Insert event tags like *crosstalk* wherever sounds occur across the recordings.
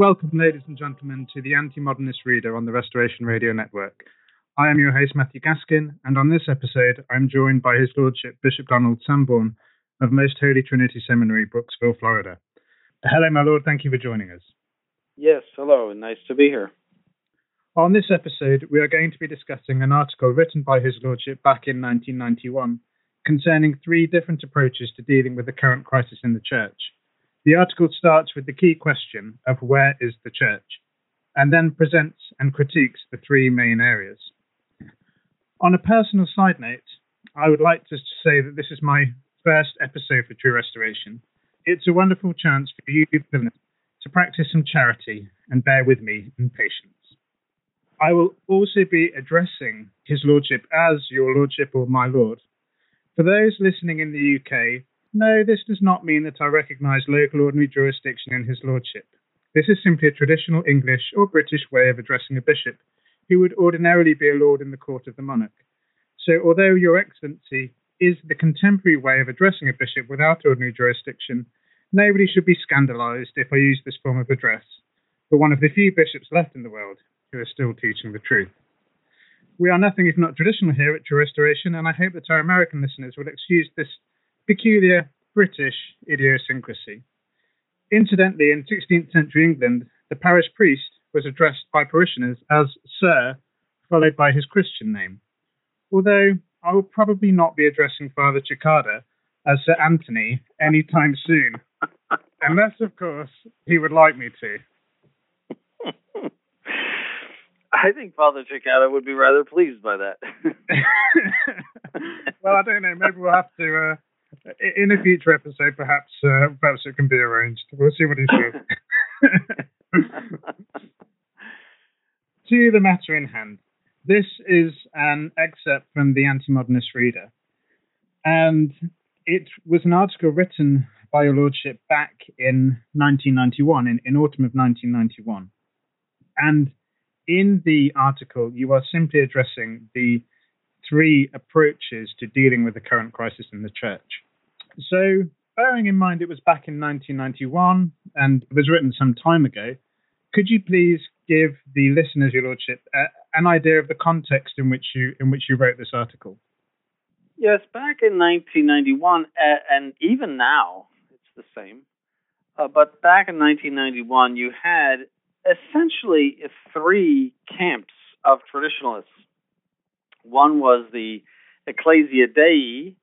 Welcome, ladies and gentlemen, to the Anti Modernist Reader on the Restoration Radio Network. I am your host, Matthew Gaskin, and on this episode, I'm joined by His Lordship Bishop Donald Sanborn of Most Holy Trinity Seminary, Brooksville, Florida. Hello, my Lord. Thank you for joining us. Yes, hello, and nice to be here. On this episode, we are going to be discussing an article written by His Lordship back in 1991 concerning three different approaches to dealing with the current crisis in the Church. The article starts with the key question of where is the church, and then presents and critiques the three main areas. On a personal side note, I would like to say that this is my first episode for True Restoration. It's a wonderful chance for you to practice some charity and bear with me in patience. I will also be addressing His Lordship as Your Lordship or My Lord. For those listening in the UK, no, this does not mean that I recognise local ordinary jurisdiction in his lordship. This is simply a traditional English or British way of addressing a bishop, who would ordinarily be a lord in the court of the monarch. So, although Your Excellency is the contemporary way of addressing a bishop without ordinary jurisdiction, nobody should be scandalised if I use this form of address for one of the few bishops left in the world who are still teaching the truth. We are nothing if not traditional here at Restoration, and I hope that our American listeners will excuse this peculiar British idiosyncrasy. Incidentally, in 16th century England, the parish priest was addressed by parishioners as Sir, followed by his Christian name. Although I will probably not be addressing Father Cekada as Sir Anthony anytime soon, *laughs* unless, of course, he would like me to. I think Father Cekada would be rather pleased by that. *laughs* *laughs* well, I don't know. Maybe we'll have to uh, in a future episode, perhaps uh, perhaps it can be arranged. We'll see what he says. *laughs* to the matter in hand. This is an excerpt from the Anti-Modernist Reader, and it was an article written by Your Lordship back in 1991, in, in autumn of 1991. And in the article, you are simply addressing the three approaches to dealing with the current crisis in the church. So, bearing in mind it was back in 1991 and it was written some time ago, could you please give the listeners, Your Lordship, uh, an idea of the context in which you in which you wrote this article? Yes, back in 1991, uh, and even now it's the same. Uh, but back in 1991, you had essentially three camps of traditionalists. One was the Ecclesia Dei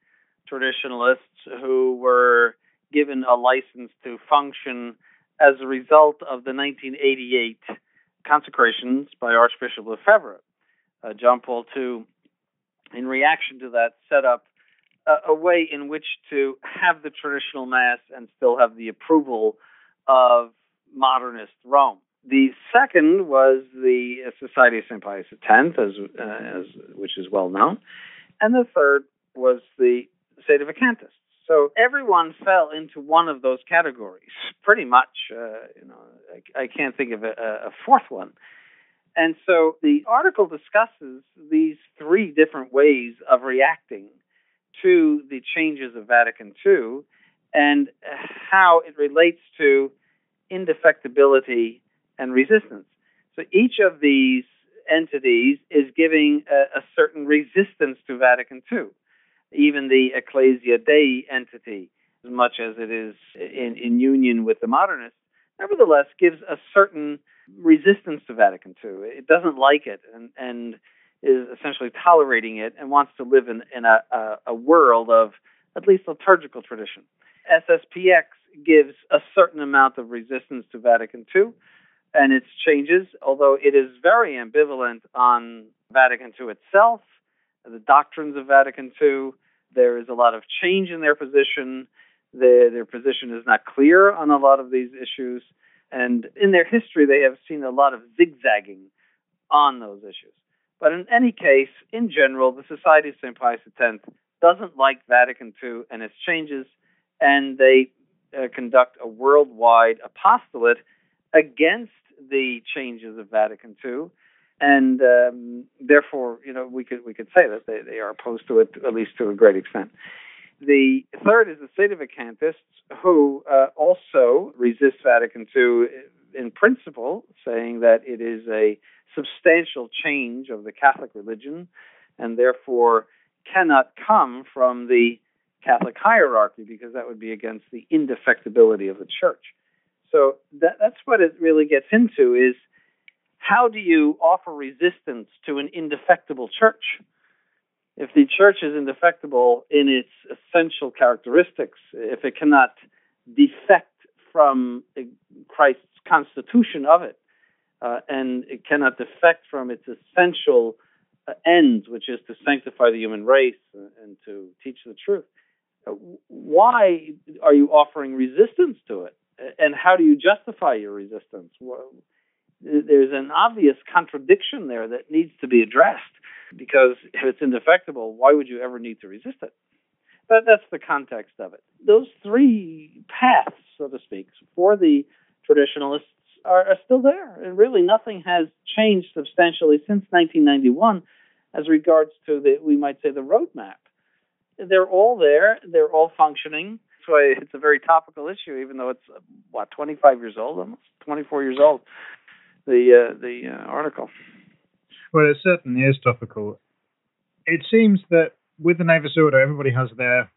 traditionalists who were given a license to function as a result of the 1988 consecrations by Archbishop Lefebvre. Uh, John Paul II, in reaction to that, set up a, a, way in which to have the traditional Mass and still have the approval of modernist Rome. The second was the Society of St. Pius X, as, uh, as, which is well known. And the third was the Sedevacantists. So everyone fell into one of those categories, pretty much. Uh, you know, I, I, can't think of a, a fourth one. And so the article discusses these three different ways of reacting to the changes of Vatican II and how it relates to indefectibility and resistance. So each of these entities is giving a, a certain resistance to Vatican II. even the Ecclesia Dei entity, as much as it is in, in union with the modernists, nevertheless gives a certain resistance to Vatican II. It doesn't like it and, and is essentially tolerating it and wants to live in, in a, a, a world of at least liturgical tradition. SSPX gives a certain amount of resistance to Vatican II and its changes, although it is very ambivalent on Vatican II itself, the doctrines of Vatican II. There is a lot of change in their position. Their, their position is not clear on a lot of these issues. And in their history, they have seen a lot of zigzagging on those issues. But in any case, in general, the Society of St. Pius X doesn't like Vatican II and its changes, and they uh, conduct a worldwide apostolate against the changes of Vatican II, and um, therefore, you know, we could we could say that they, they are opposed to it at least to a great extent. The third is the Sedevacantists, who uh, also resist Vatican II in principle, saying that it is a substantial change of the Catholic religion, and therefore cannot come from the Catholic hierarchy because that would be against the indefectibility of the Church. So that, that's what it really gets into is how do you offer resistance to an indefectible church? If the church is indefectible in its essential characteristics, if it cannot defect from Christ's constitution of it, uh, and it cannot defect from its essential uh, ends, which is to sanctify the human race and to teach the truth, uh, why are you offering resistance to it? And how do you justify your resistance? Well, there's an obvious contradiction there that needs to be addressed because if it's indefectible, why would you ever need to resist it? But that's the context of it. Those three paths, so to speak, for the traditionalists are, are still there. And really, nothing has changed substantially since 1991 as regards to the, we might say, the roadmap. They're all there, they're all functioning why it's a very topical issue, even though it's what 25 years old, almost 24 years old. The uh, the uh, article. Well, it certainly is topical. It seems that with the Novus Ordo, everybody has their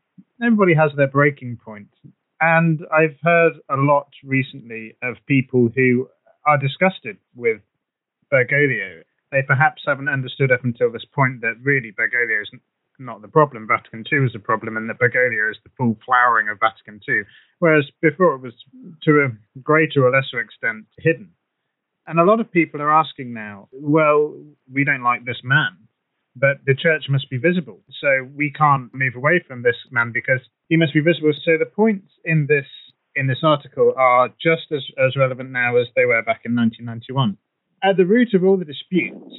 everybody has their breaking point. and I've heard a lot recently of people who are disgusted with Bergoglio. They perhaps haven't understood up until this point that really Bergoglio is not the problem. Vatican II is the problem, and that Bergoglio is the full flowering of Vatican II. Whereas before it was to a greater or lesser extent hidden. And a lot of people are asking now, well, we don't like this man, but the church must be visible. So we can't move away from this man because he must be visible. So the points in this in this article are just as, as relevant now as they were back in 1991. At the root of all the disputes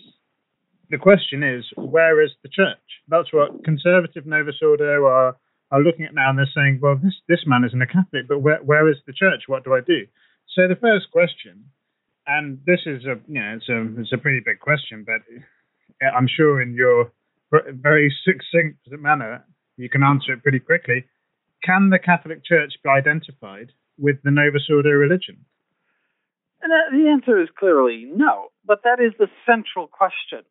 the question is, where is the church? That's what conservative Novus Ordo are, are looking at now, and they're saying, well, this, this man isn't a Catholic, but where, where is the church? What do I do? So the first question, and this is a, you know, it's a, it's a pretty big question, but I'm sure in your very succinct manner, you can answer it pretty quickly. Can the Catholic Church be identified with the Novus Ordo religion? And uh, the answer is clearly no, but that is the central question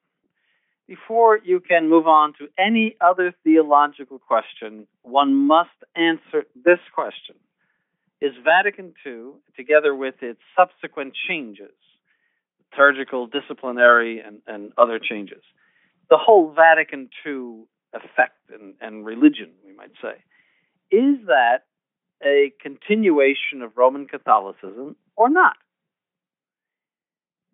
before you can move on to any other theological question, one must answer this question Is Vatican II, together with its subsequent changes, liturgical, disciplinary, and, and other changes, the whole Vatican II effect and, and religion, we might say, is that a continuation of Roman Catholicism or not?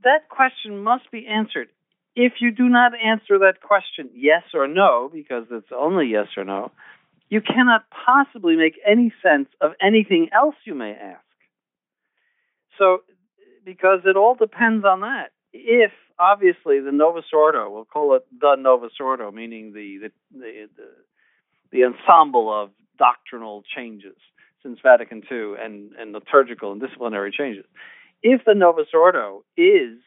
That question must be answered if you do not answer that question yes or no, because it's only yes or no, you cannot possibly make any sense of anything else you may ask. So, because it all depends on that. If obviously the Novus Ordo, we'll call it the Novus Ordo, meaning the the the, the, the ensemble of doctrinal changes since Vatican II and, and liturgical and disciplinary changes. If the Novus Ordo is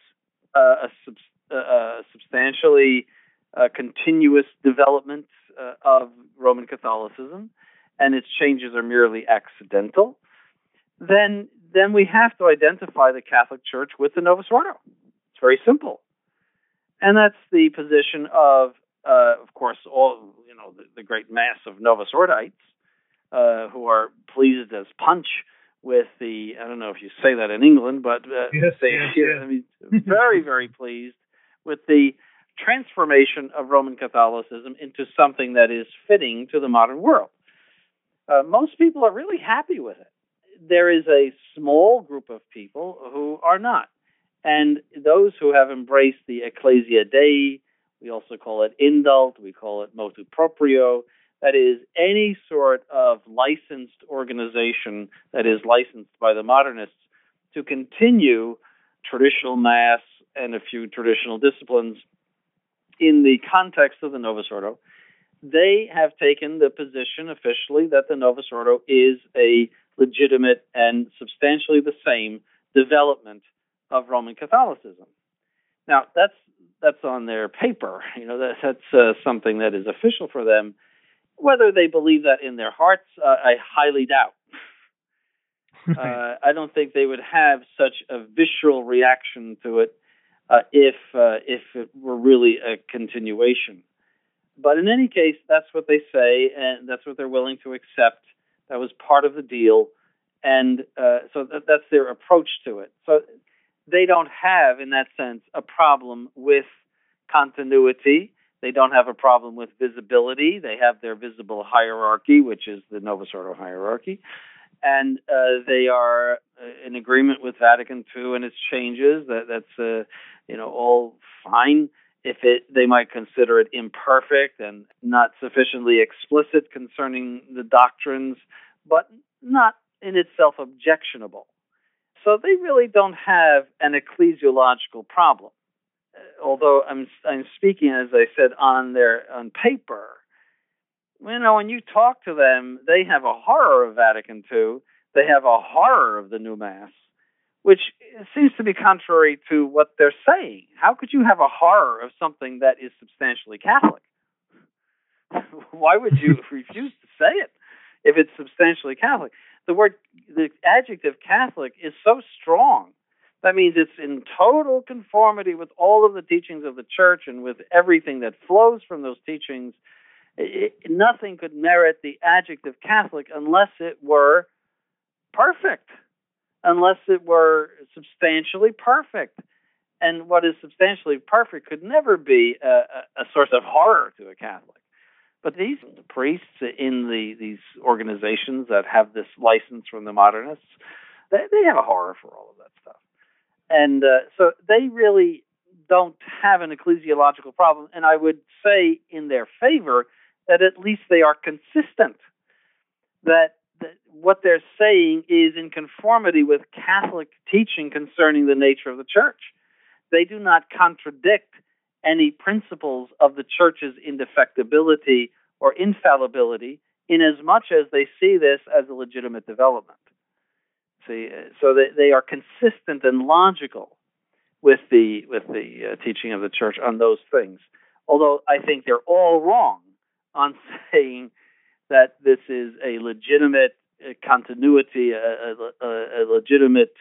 uh, a, a substantially uh, continuous development uh, of Roman Catholicism, and its changes are merely accidental, then then we have to identify the Catholic Church with the Novus Ordo. It's very simple, and that's the position of, uh, of course, all you know, the, the great mass of Novus Ordites uh, who are pleased as punch with the I don't know if you say that in England, but uh, yes, yes, yes. I mean, very very pleased with the transformation of Roman Catholicism into something that is fitting to the modern world. Uh, most people are really happy with it. There is a small group of people who are not. And those who have embraced the Ecclesia Dei, we also call it indult, we call it motu proprio, that is, any sort of licensed organization that is licensed by the modernists to continue traditional Mass and a few traditional disciplines in the context of the Novus Ordo. They have taken the position officially that the Novus Ordo is a legitimate and substantially the same development of Roman Catholicism. Now, that's that's on their paper. You know, that, that's uh, something that is official for them. Whether they believe that in their hearts, uh, I highly doubt. *laughs* uh, I don't think they would have such a visceral reaction to it uh, if uh, if it were really a continuation. But in any case, that's what they say, and that's what they're willing to accept. That was part of the deal, and uh, so that, that's their approach to it. So they don't have, in that sense, a problem with continuity they don't have a problem with visibility. They have their visible hierarchy, which is the Novus Ordo hierarchy. And uh, they are uh, in agreement with Vatican II and its changes. That that's uh, you know all fine. If it they might consider it imperfect and not sufficiently explicit concerning the doctrines, but not in itself objectionable. So they really don't have an ecclesiological problem although I'm I'm speaking as I said on their on paper, you know, when you talk to them, they have a horror of Vatican II. They have a horror of the new mass, which seems to be contrary to what they're saying. How could you have a horror of something that is substantially Catholic? *laughs* Why would you *laughs* refuse to say it if it's substantially Catholic? The word, the adjective Catholic is so strong that means it's in total conformity with all of the teachings of the church and with everything that flows from those teachings. It, nothing could merit the adjective Catholic unless it were perfect, unless it were substantially perfect. And what is substantially perfect could never be a, a source of horror to a Catholic. But these priests in the these organizations that have this license from the modernists, they, they have a horror for all of that stuff. And uh, so they really don't have an ecclesiological problem. And I would say in their favor that at least they are consistent, that, that what they're saying is in conformity with Catholic teaching concerning the nature of the church. They do not contradict any principles of the church's indefectibility or infallibility in as much as they see this as a legitimate development. See, so they, they are consistent and logical with the with the uh, teaching of the church on those things. Although I think they're all wrong on *laughs* saying that this is a legitimate uh, continuity, a, a, a, legitimate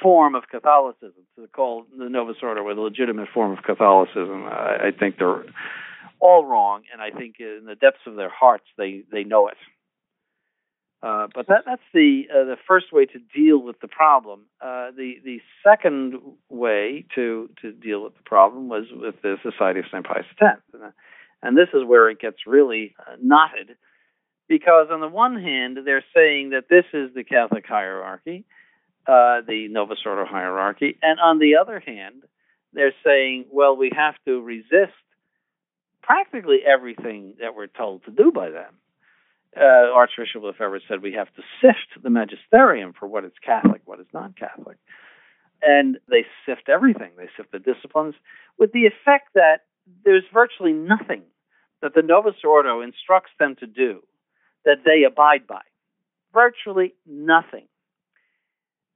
form of Catholicism. To call the Novus Ordo a legitimate form of Catholicism, I, I think they're all wrong, and I think in the depths of their hearts they they know it. Uh, but that, that's the uh, the first way to deal with the problem. Uh, the the second way to to deal with the problem was with the Society of St. Pius X, and, uh, and this is where it gets really uh, knotted, because on the one hand they're saying that this is the Catholic hierarchy, the Novus Ordo hierarchy, and on the other hand they're saying, well, we have to resist practically everything that we're told to do by them uh, Archbishop Lefebvre said we have to sift the magisterium for what is Catholic, what is non Catholic. And they sift everything. They sift the disciplines with the effect that there's virtually nothing that the Novus Ordo instructs them to do that they abide by. Virtually nothing.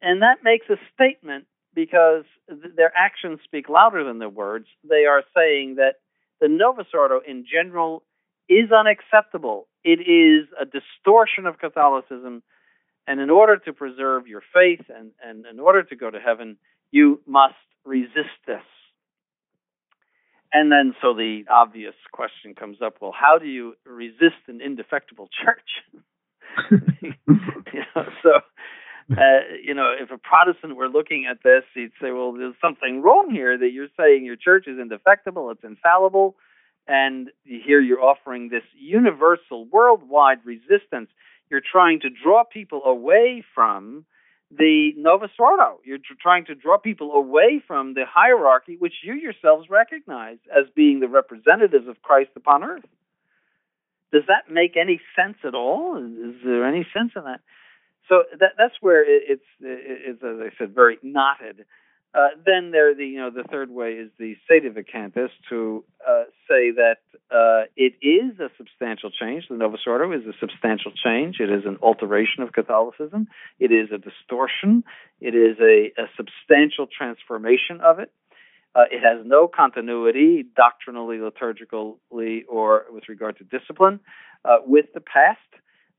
And that makes a statement because th- their actions speak louder than their words. They are saying that the Novus Ordo in general is unacceptable. It is a distortion of Catholicism. And in order to preserve your faith and, and in order to go to heaven, you must resist this. And then so the obvious question comes up: Well, how do you resist an indefectible church? *laughs* you know, so uh, you know, if a Protestant were looking at this, he'd say, "Well, there's something wrong here. That you're saying your church is indefectible, it's infallible, and here you're offering this universal, worldwide resistance. You're trying to draw people away from." The Novus Ordo. You're trying to draw people away from the hierarchy which you yourselves recognize as being the representatives of Christ upon earth. Does that make any sense at all? Is there any sense in that? So that, that's where it, it's, it's, as I said, very knotted. Uh, then there, the you know, the third way is the Sedevacantist to uh, say that uh, it is a substantial change. The Novus Ordo is a substantial change. It is an alteration of Catholicism. It is a distortion. It is a, a substantial transformation of it. Uh, it has no continuity doctrinally, liturgically, or with regard to discipline uh, with the past.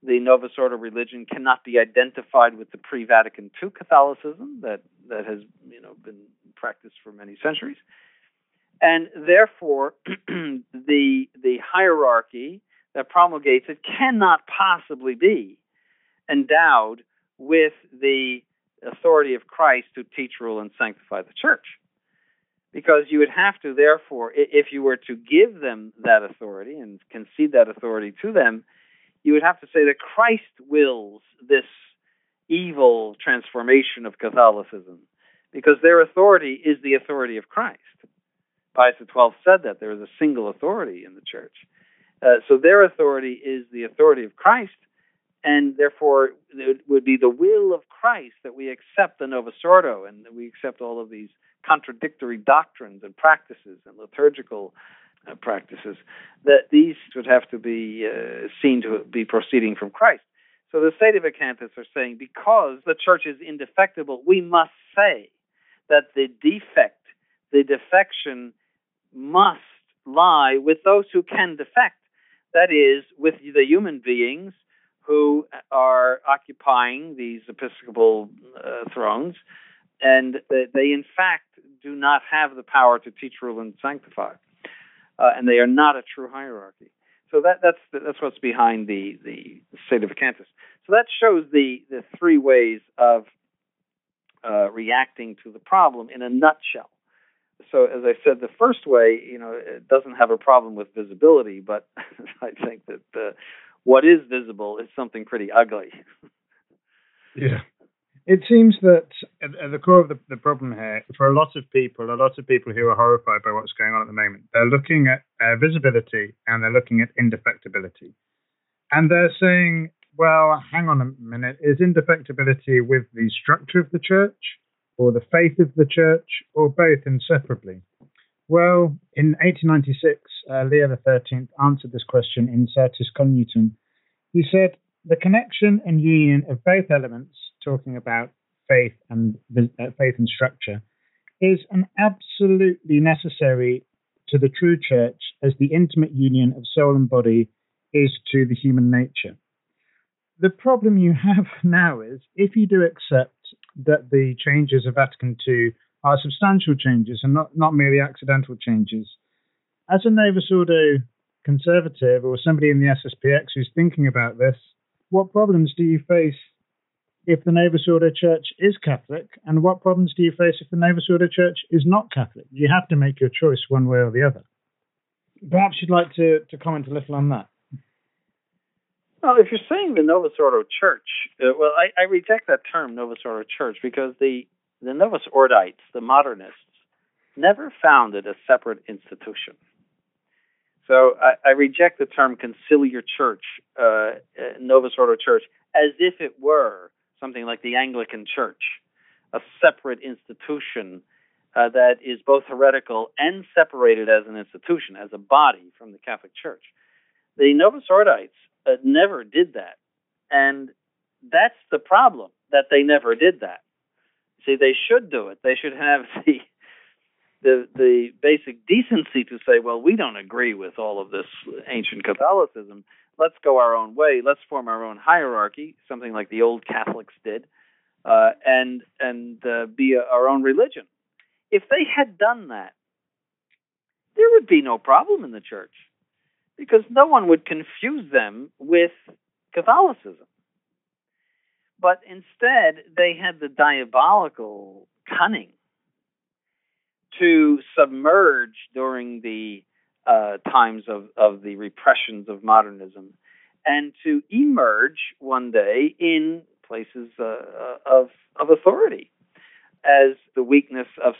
The Novus Ordo religion cannot be identified with the pre-Vatican II Catholicism that that has you know been practiced for many centuries, and therefore *clears throat* the the hierarchy that promulgates it cannot possibly be endowed with the authority of Christ to teach, rule, and sanctify the church. Because you would have to, therefore, if you were to give them that authority and concede that authority to them, you would have to say that Christ wills this evil transformation of Catholicism because their authority is the authority of Christ. Pius XII said that there is a single authority in the church. Uh, so their authority is the authority of Christ, and therefore it would be the will of Christ that we accept the Novus Ordo and we accept all of these contradictory doctrines and practices and liturgical uh, practices, that these would have to be uh, seen to be proceeding from Christ. So the Sedevacantists are saying because the church is indefectible, we must say that the defect, the defection, must lie with those who can defect. That is, with the human beings who are occupying these episcopal uh, thrones, and they, in fact, do not have the power to teach, rule, and sanctify, uh, and they are not a true hierarchy. So that, that's that's what's behind the the Sedevacantists. So that shows the the three ways of uh, reacting to the problem in a nutshell. So as I said, the first way, you know, it doesn't have a problem with visibility, but *laughs* I think that what is visible is something pretty ugly. yeah. It seems that at, at the core of the, the, problem here, for a lot of people, a lot of people who are horrified by what's going on at the moment, they're looking at uh, visibility and they're looking at indefectibility. And they're saying, well, hang on a minute, is indefectibility with the structure of the church or the faith of the church or both inseparably? Well, in 1896, uh, Leo XIII answered this question in Satis Cognitum. He said, the connection and union of both elements talking about faith and uh, faith and structure is an absolutely necessary to the true church as the intimate union of soul and body is to the human nature. The problem you have *laughs* now is if you do accept that the changes of Vatican II are substantial changes and not, not merely accidental changes, as a Novus Ordo conservative or somebody in the SSPX who's thinking about this, what problems do you face if the Novus Ordo Church is Catholic, and what problems do you face if the Novus Ordo Church is not Catholic? You have to make your choice one way or the other. Perhaps you'd like to, to comment a little on that. Well, if you're saying the Novus Ordo Church, uh, well, I, I, reject that term, Novus Ordo Church, because the, the Novus Ordites, the modernists, never founded a separate institution. So I, I reject the term conciliar church, uh, uh Novus Ordo Church, as if it were something like the Anglican Church, a separate institution uh, that is both heretical and separated as an institution, as a body from the Catholic Church. The Novus Ordites uh, never did that. And that's the problem, that they never did that. See, they should do it. They should have *laughs* the the the basic decency to say, well, we don't agree with all of this ancient Catholicism, let's go our own way. Let's form our own hierarchy, something like the old Catholics did, uh, and and uh, be a, our own religion. If they had done that, there would be no problem in the church because no one would confuse them with Catholicism. But instead, they had the diabolical cunning to submerge during the uh, times of, of the repressions of modernism and to emerge one day in places uh, uh of, of authority as the weakness of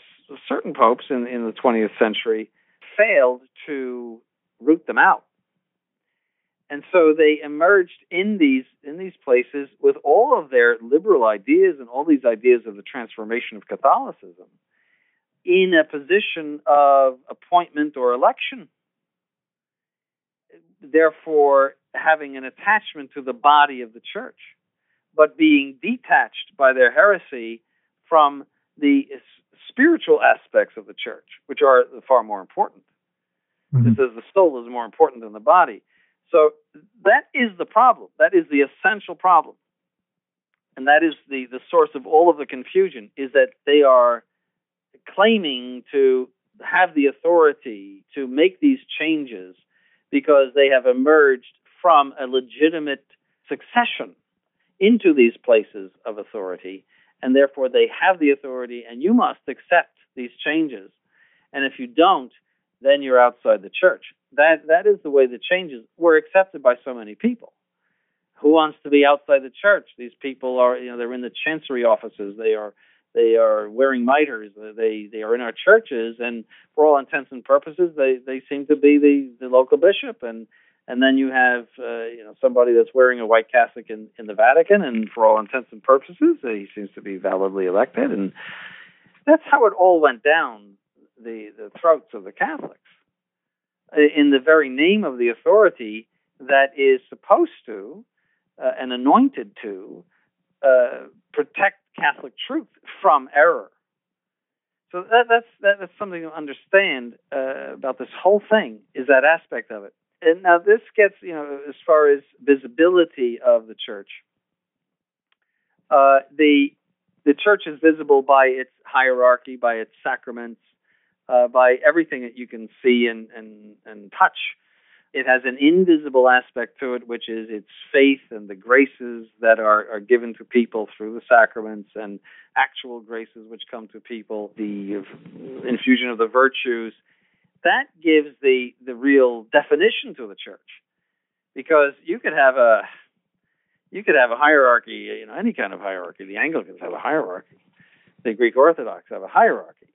certain popes in, in the 20th century failed to root them out. And so they emerged in these in these places with all of their liberal ideas and all these ideas of the transformation of Catholicism in a position of appointment or election. Therefore, having an attachment to the body of the church, but being detached by their heresy from the spiritual aspects of the church, which are far more important. Mm-hmm. It says the soul is more important than the body. So that is the problem. That is the essential problem. And that is the, the source of all of the confusion is that they are claiming to have the authority to make these changes because they have emerged from a legitimate succession into these places of authority and therefore they have the authority, and you must accept these changes. And if you don't, then you're outside the church. That that is the way the changes were accepted by so many people. Who wants to be outside the church? These people are, you know, they're in the chancery offices. They are they are wearing mitres. They they are in our churches, and for all intents and purposes, they they seem to be the the local bishop and and then you have uh, you know somebody that's wearing a white cassock in, in the Vatican, and for all intents and purposes, he seems to be validly elected, and that's how it all went down the the throats of the Catholics in the very name of the authority that is supposed to uh, and anointed to uh, protect Catholic truth from error. So that, that's that, that's something to understand uh, about this whole thing is that aspect of it and now this gets you know as far as visibility of the church. Uh, the the church is visible by its hierarchy, by its sacraments, uh, by everything that you can see and, and and touch. It has an invisible aspect to it, which is its faith and the graces that are, are given to people through the sacraments and actual graces which come to people, the infusion of the virtues, that gives the the real definition to the church. Because you could have a you could have a hierarchy you know any kind of hierarchy. The anglicans have a hierarchy. The greek orthodox have a hierarchy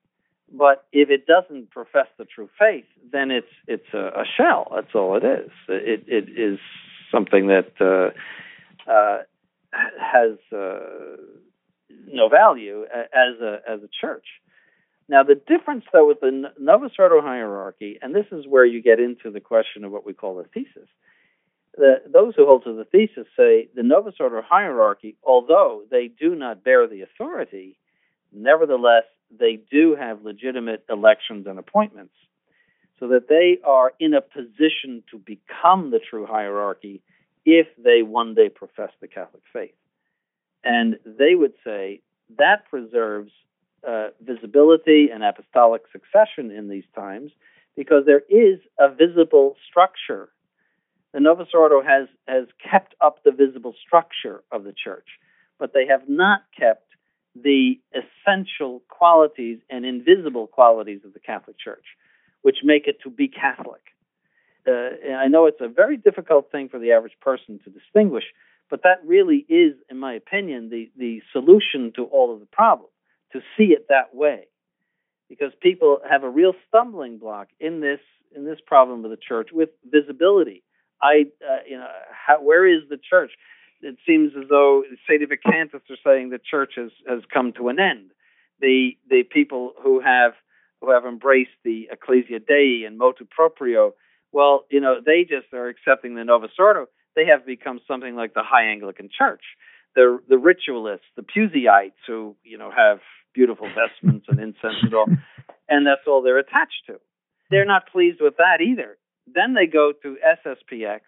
but if it doesn't profess the true faith then it's it's a, a shell. That's all it is. It it is something that uh, uh, has uh, no value as a as a church. Now, the difference, though, with the Novus Ordo hierarchy, and this is where you get into the question of what we call the thesis. The, those who hold to the thesis say the Novus Ordo hierarchy, although they do not bear the authority, nevertheless, they do have legitimate elections and appointments, so that they are in a position to become the true hierarchy if they one day profess the Catholic faith. And they would say that preserves uh, visibility and apostolic succession in these times because there is a visible structure. The Novus Ordo has, has kept up the visible structure of the church, but they have not kept the essential qualities and invisible qualities of the Catholic Church, which make it to be Catholic. Uh, I know it's a very difficult thing for the average person to distinguish, but that really is, in my opinion, the, the solution to all of the problems to see it that way because people have a real stumbling block in this in this problem of the church with visibility. I, uh, you know, how, where is the church? It seems as though sedevacantists are saying the church has has come to an end. The the people who have who have embraced the ecclesia dei and motu proprio, well, you know, they just are accepting the Novus Ordo. They have become something like the High Anglican Church. The the ritualists, the Puseyite, who you know have beautiful vestments and incense and all, and that's all they're attached to. They're not pleased with that either. Then they go to SSPX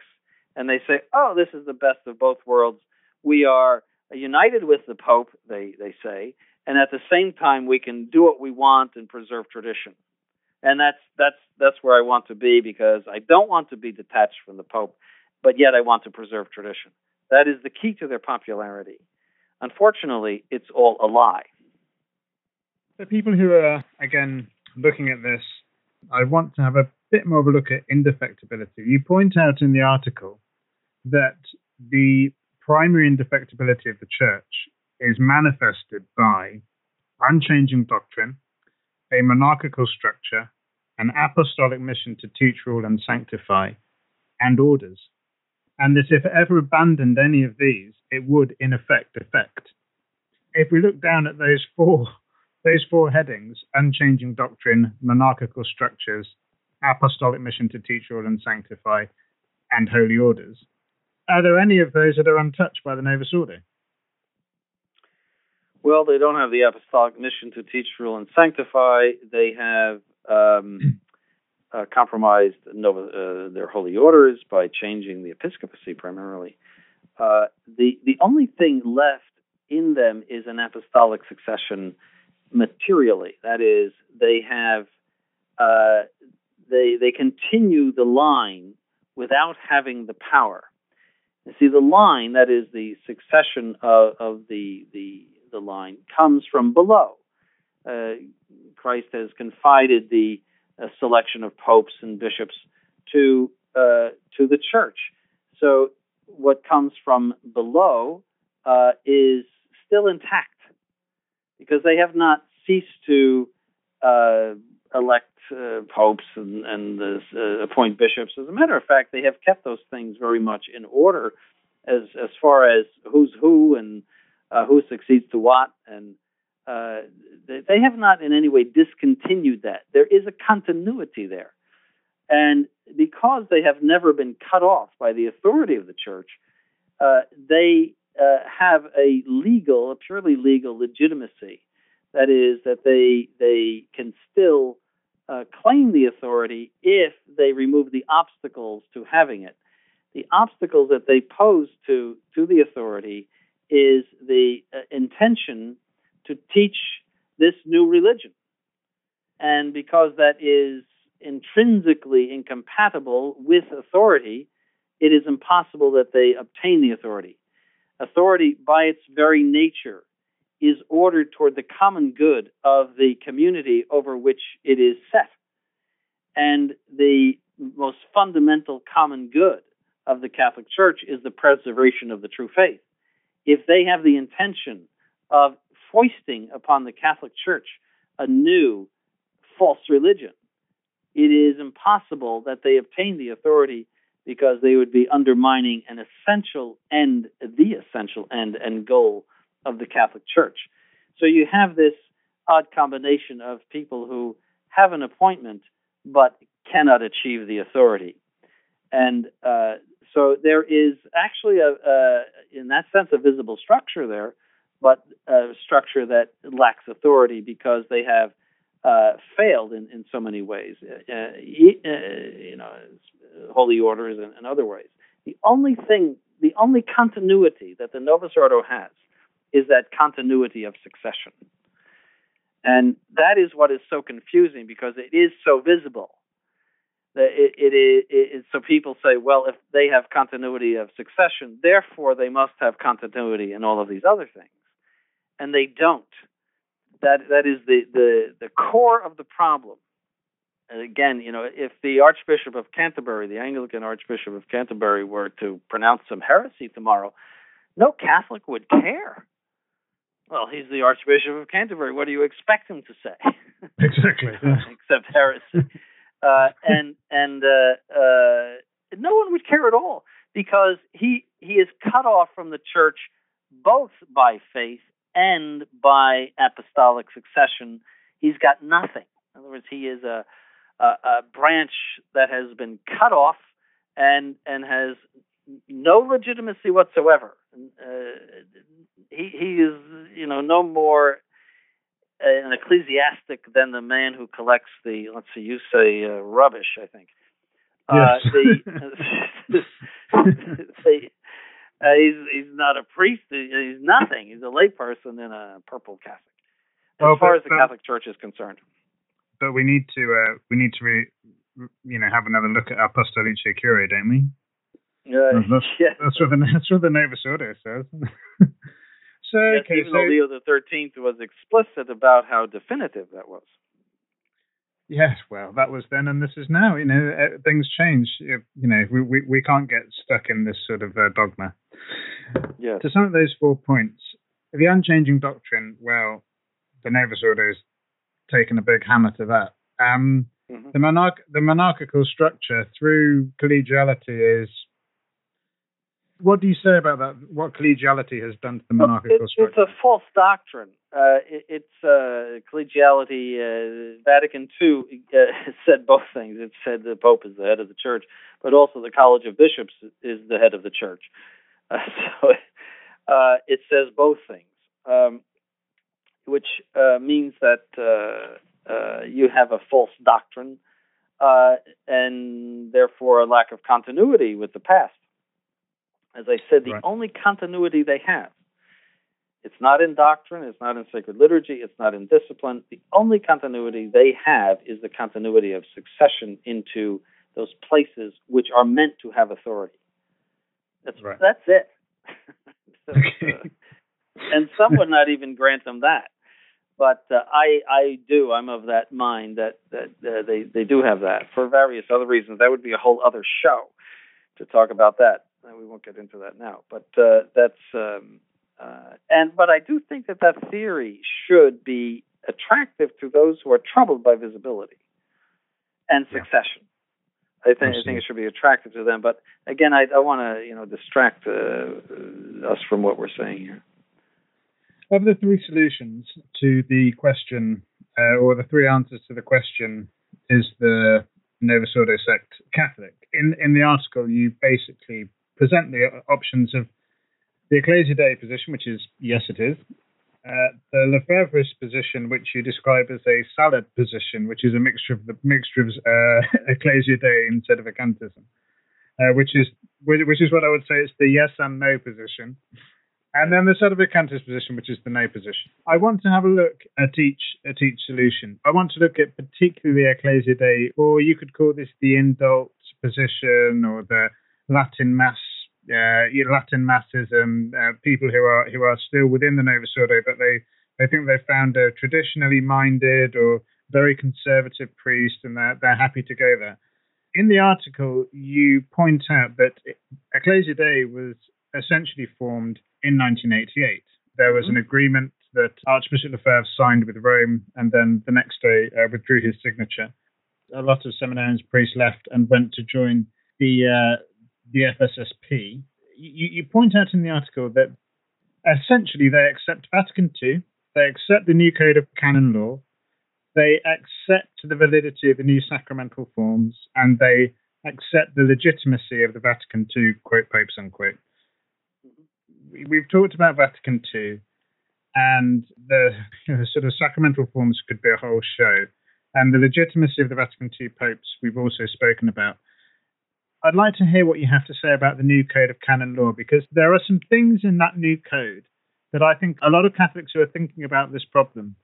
and they say, "Oh, this is the best of both worlds. We are united with the Pope," they they say, and at the same time we can do what we want and preserve tradition. and that's that's that's where I want to be because I don't want to be detached from the Pope, but yet I want to preserve tradition. That is the key to their popularity. Unfortunately, it's all a lie. The people who are again looking at this, I want to have a bit more of a look at indefectibility. You point out in the article that the primary indefectibility of the church is manifested by unchanging doctrine, a monarchical structure, an apostolic mission to teach, rule, and sanctify, and orders. And that if ever abandoned any of these, it would in effect affect. If we look down at those four *laughs* those four headings, unchanging doctrine, monarchical structures, apostolic mission to teach, rule, and sanctify, and holy orders, are there any of those that are untouched by the Novus Ordo? Well, they don't have the apostolic mission to teach, rule, and sanctify. They have um, uh, compromised uh, their holy orders by changing the episcopacy primarily. Uh, the the only thing left in them is an apostolic succession materially. That is, they have uh, they they continue the line without having the power. You see, the line that is the succession of, of the the the line comes from below. Uh, Christ has confided the uh, selection of popes and bishops to uh, to the church. So what comes from below uh, is still intact because they have not ceased to uh, elect uh, popes and, and appoint bishops. As a matter of fact, they have kept those things very much in order as as far as who's who and uh, who succeeds to what, and uh, they, they have not in any way discontinued that. There is a continuity there, and because they have never been cut off by the authority of the church, uh, they uh, have a legal, a purely legal legitimacy. That is, that they they can still uh, claim the authority if they remove the obstacles to having it. The obstacles that they pose to to the authority is the uh, intention to teach this new religion. And because that is intrinsically incompatible with authority, it is impossible that they obtain the authority. Authority, by its very nature, is ordered toward the common good of the community over which it is set. And the most fundamental common good of the Catholic Church is the preservation of the true faith if they have the intention of foisting upon the Catholic Church a new false religion, it is impossible that they obtain the authority because they would be undermining an essential end, the essential end and goal of the Catholic Church. So you have this odd combination of people who have an appointment but cannot achieve the authority. And uh, so there is actually a, a, in that sense, a visible structure there, but a structure that lacks authority because they have uh, failed in, in so many ways, uh, uh, you know, holy orders and, and other ways. The only thing, the only continuity that the Novus Ordo has is that continuity of succession. And that is what is so confusing because it is so visible it, it, it, it, so people say, well, if they have continuity of succession, therefore they must have continuity in all of these other things, and they don't. That that is the the the core of the problem. And again, you know, if the Archbishop of Canterbury, the Anglican Archbishop of Canterbury, were to pronounce some heresy tomorrow, no Catholic would care. Well, he's the Archbishop of Canterbury. What do you expect him to say? *laughs* Exactly. *laughs* Except heresy uh, and and uh, uh, no one would care at all because he he is cut off from the church both by faith and by apostolic succession. He's got nothing. In other words, he is a a, a branch that has been cut off and and has no legitimacy whatsoever. Uh, he he is you know no more an ecclesiastic than the man who collects the let's see you say uh, rubbish i think uh, yes. the, *laughs* the, uh, he's he's not a priest he's nothing he's a layperson in a purple cassock as well, far as the catholic church is concerned but we need to uh, we need to re, you know have another look at Apostolicae Curae, don't we? Uh, that's, *laughs* yeah. that's what the that's what the Novus Ordo says. *laughs* so Yes, okay, even so though Leo the Thirteenth was explicit about how definitive that was. yes, well, that was then, and this is now. You know, uh, things change. You know, we, we we can't get stuck in this sort of uh, dogma. Yes. To some of those four points, the unchanging doctrine. Well, the Novus Ordo is taking a big hammer to that. Um, Mhm. the monarch the monarchical structure through collegiality is what do you say about that what collegiality has done to the monarchical It- it's structure a false doctrine. Uh, it, it's uh, collegiality. Uh, Vatican II uh, *laughs* said both things. It said the Pope is the head of the Church, but also the College of Bishops is the head of the Church. Uh, *laughs* so uh, it says both things, um, which uh, means that uh, uh, you have a false doctrine uh, and therefore a lack of continuity with the past. As I said, the Right. only continuity they have it's not in doctrine, it's not in sacred liturgy, it's not in discipline. The only continuity they have is the continuity of succession into those places which are meant to have authority. That's Right. that's it. *laughs* So, uh, and some would not even grant them that. But uh, I I do I'm of that mind that that uh, they they do have that for various other reasons. That would be a whole other show to talk about that. And we won't get into that now. But uh, that's um, uh, and but I do think that that theory should be attractive to those who are troubled by visibility and Yeah. succession. I think I Absolutely. think it should be attractive to them. But again, I, I want to you know distract uh, uh, us from what we're saying here. of the three solutions to the question uh, or the three answers to the question is the Novus Ordo sect Catholic in in the article you basically present the options of the Ecclesia Dei position which is yes it is uh, the Lefebvre's position, which you describe as a salad position, which is a mixture of the mixture of uh, *laughs* Ecclesia Dei and Sedevacantism, uh, which is which, is what I would say is the yes and no position, and then the sort of Sedevacantis position, which is the no position. I want to have a look at each at each solution. I want to look at particularly Ecclesia Dei, or you could call this the indult position or the Latin Mass uh, Latin Massism, uh, people who are who are still within the Novus Ordo, but they they think they've found a traditionally minded or very conservative priest, and they're they're happy to go there. In the article, you point out that Ecclesia Dei was essentially formed in 1988. There was an agreement that Archbishop Lefebvre signed with Rome, and then the next day uh, withdrew his signature. A lot of seminarians, priests left and went to join the uh, the FSSP. You, you point out in the article that essentially they accept Vatican II, they accept the new code of canon law, they accept the validity of the new sacramental forms, and they accept the legitimacy of the Vatican II, quote, popes, unquote. We- We've talked about Vatican II, and the you know, sort of sacramental forms could be a whole show. And the legitimacy of the Vatican II popes, we've also spoken about. I'd like to hear what you have to say about the new code of canon law because there are some things in that new code that I think a lot of Catholics who are thinking about this problem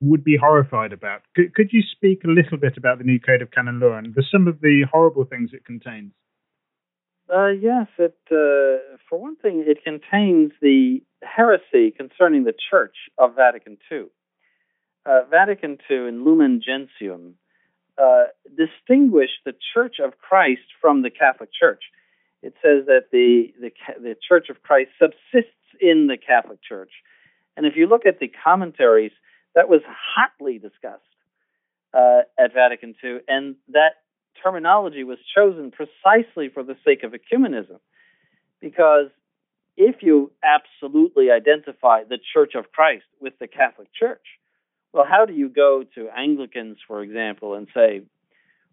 would be horrified about. Could, could you speak a little bit about the new code of canon law and the, some of the horrible things it contains? Uh, yes, it uh, for one thing, it contains the heresy concerning the Church of Vatican II. Uh, Vatican II in Lumen Gentium uh, distinguished the Church of Christ from the Catholic Church. It says that the, the the Church of Christ subsists in the Catholic Church, and if you look at the commentaries, that was hotly discussed uh, at Vatican II, and that terminology was chosen precisely for the sake of ecumenism, because if you absolutely identify the Church of Christ with the Catholic Church, well, how do you go to Anglicans, for example, and say,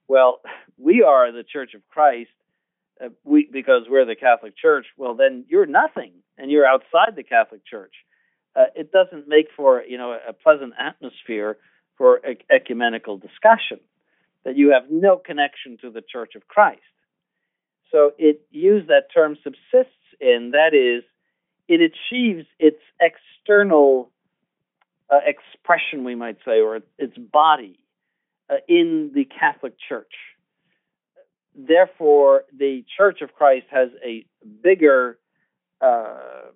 well, we are the Church of Christ uh, we, because we're the Catholic Church? Well, then you're nothing, and you're outside the Catholic Church. Uh, it doesn't make for you know a pleasant atmosphere for ec- ecumenical discussion that you have no connection to the Church of Christ. So it used that term subsists in, that is, it achieves its external uh, expression, we might say, or its body uh, in the Catholic Church. Therefore, the Church of Christ has a bigger uh,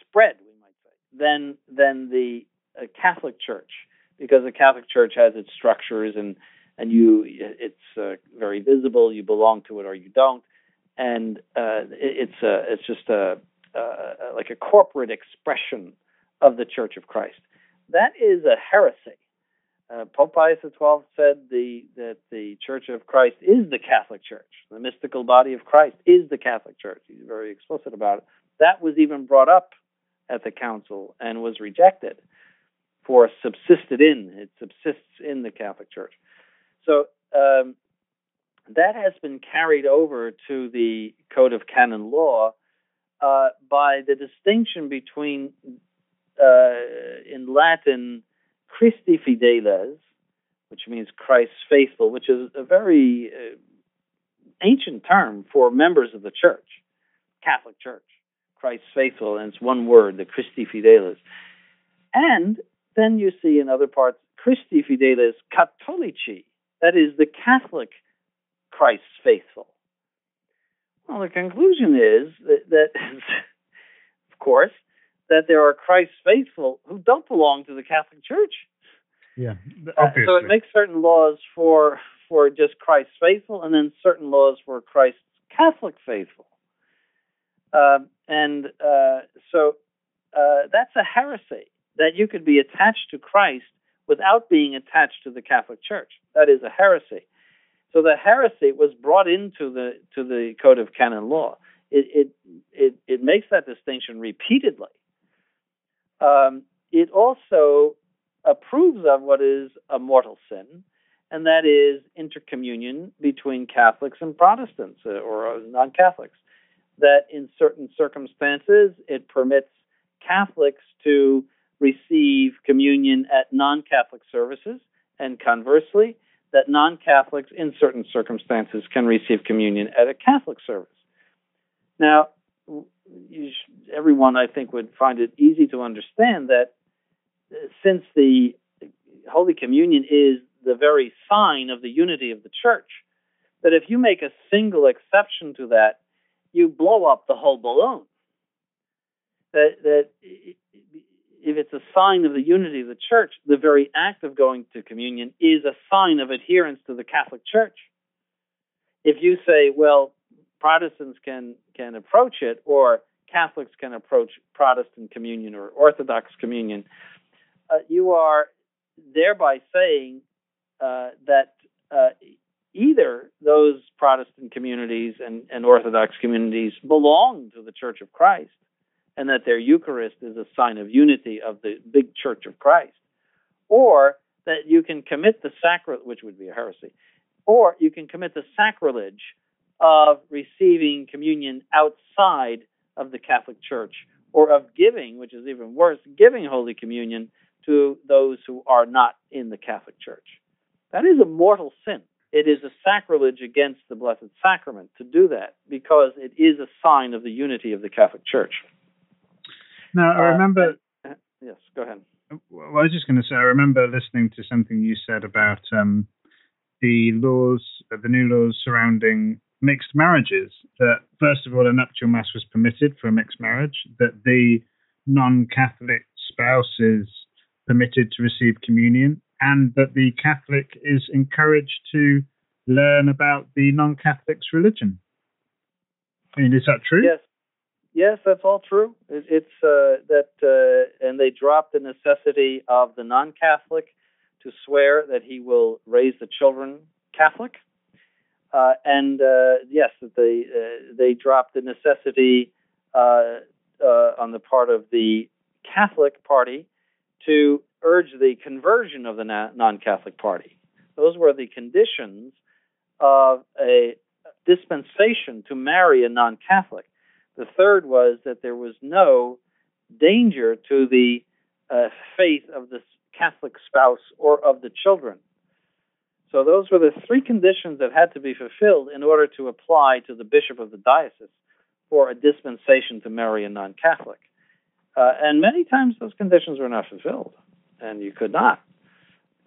spread, we might say, than than the uh, Catholic Church, because the Catholic Church has its structures and and you it's uh, very visible. You belong to it or you don't, and uh, it, it's uh, it's just a like a corporate expression of the Church of Christ. That is a heresy. Uh, Pope Pius XII said the, that the Church of Christ is the Catholic Church. The mystical body of Christ is the Catholic Church. He's very explicit about it. That was even brought up at the council and was rejected for subsisted in. It subsists in the Catholic Church. So um, that has been carried over to the Code of Canon Law uh, by the distinction between, uh, in Latin, Christi fideles, which means Christ faithful, which is a very uh, ancient term for members of the church, Catholic Church. Christ faithful, and it's one word, the Christi fideles. And then you see in other parts, Christi fideles catholici, that is the Catholic Christ faithful. Well, the conclusion is that, that *laughs* of course, that there are Christ faithful who don't belong to the Catholic Church. Yeah. Uh, so it makes certain laws for for just Christ faithful, and then certain laws for Christ's Catholic faithful. Um, and uh, so uh, that's a heresy that you could be attached to Christ without being attached to the Catholic Church. That is a heresy. So the heresy was brought into the to the Code of Canon Law. It it it, it makes that distinction repeatedly. Um, it also approves of what is a mortal sin, and that is intercommunion between Catholics and Protestants uh, or non-Catholics. That in certain circumstances it permits Catholics to receive communion at non Catholic services, and conversely, that non Catholics in certain circumstances can receive communion at a Catholic service. Now, should, everyone, I think, would find it easy to understand that uh, since the Holy Communion is the very sign of the unity of the church, that if you make a single exception to that, you blow up the whole balloon. That, that if it's a sign of the unity of the church, the very act of going to communion is a sign of adherence to the Catholic Church. If you say, well, Protestants can can approach it, or Catholics can approach Protestant communion or Orthodox communion, uh, you are thereby saying uh, that uh, either those Protestant communities and, and Orthodox communities belong to the Church of Christ, and that their Eucharist is a sign of unity of the big Church of Christ, or that you can commit the sacrilege, which would be a heresy, or you can commit the sacrilege of receiving communion outside of the Catholic Church, or of giving, which is even worse, giving Holy Communion to those who are not in the Catholic Church. That is a mortal sin. It is a sacrilege against the Blessed Sacrament to do that because it is a sign of the unity of the Catholic Church. Now, I uh, remember. Uh, yes, go ahead. Well, I was just going to say, I remember listening to something you said about um, the laws, the new laws surrounding mixed marriages. That first of all, a nuptial mass was permitted for a mixed marriage. That the non-Catholic spouse is permitted to receive communion, and that the Catholic is encouraged to learn about the non-Catholic's religion. I mean, is that true? Yes, Yes, that's all true. It's uh, that, uh, and they dropped the necessity of the non-Catholic to swear that he will raise the children Catholic, uh, and uh, yes, they uh, they dropped the necessity uh, on the part of the Catholic Party to urge the conversion of the non-Catholic Party. Those were the conditions of a dispensation to marry a non-Catholic. The third was that there was no danger to the uh, faith of the Catholic spouse or of the children. So those were the three conditions that had to be fulfilled in order to apply to the bishop of the diocese for a dispensation to marry a non-Catholic. Uh, and many times those conditions were not fulfilled, and you could not.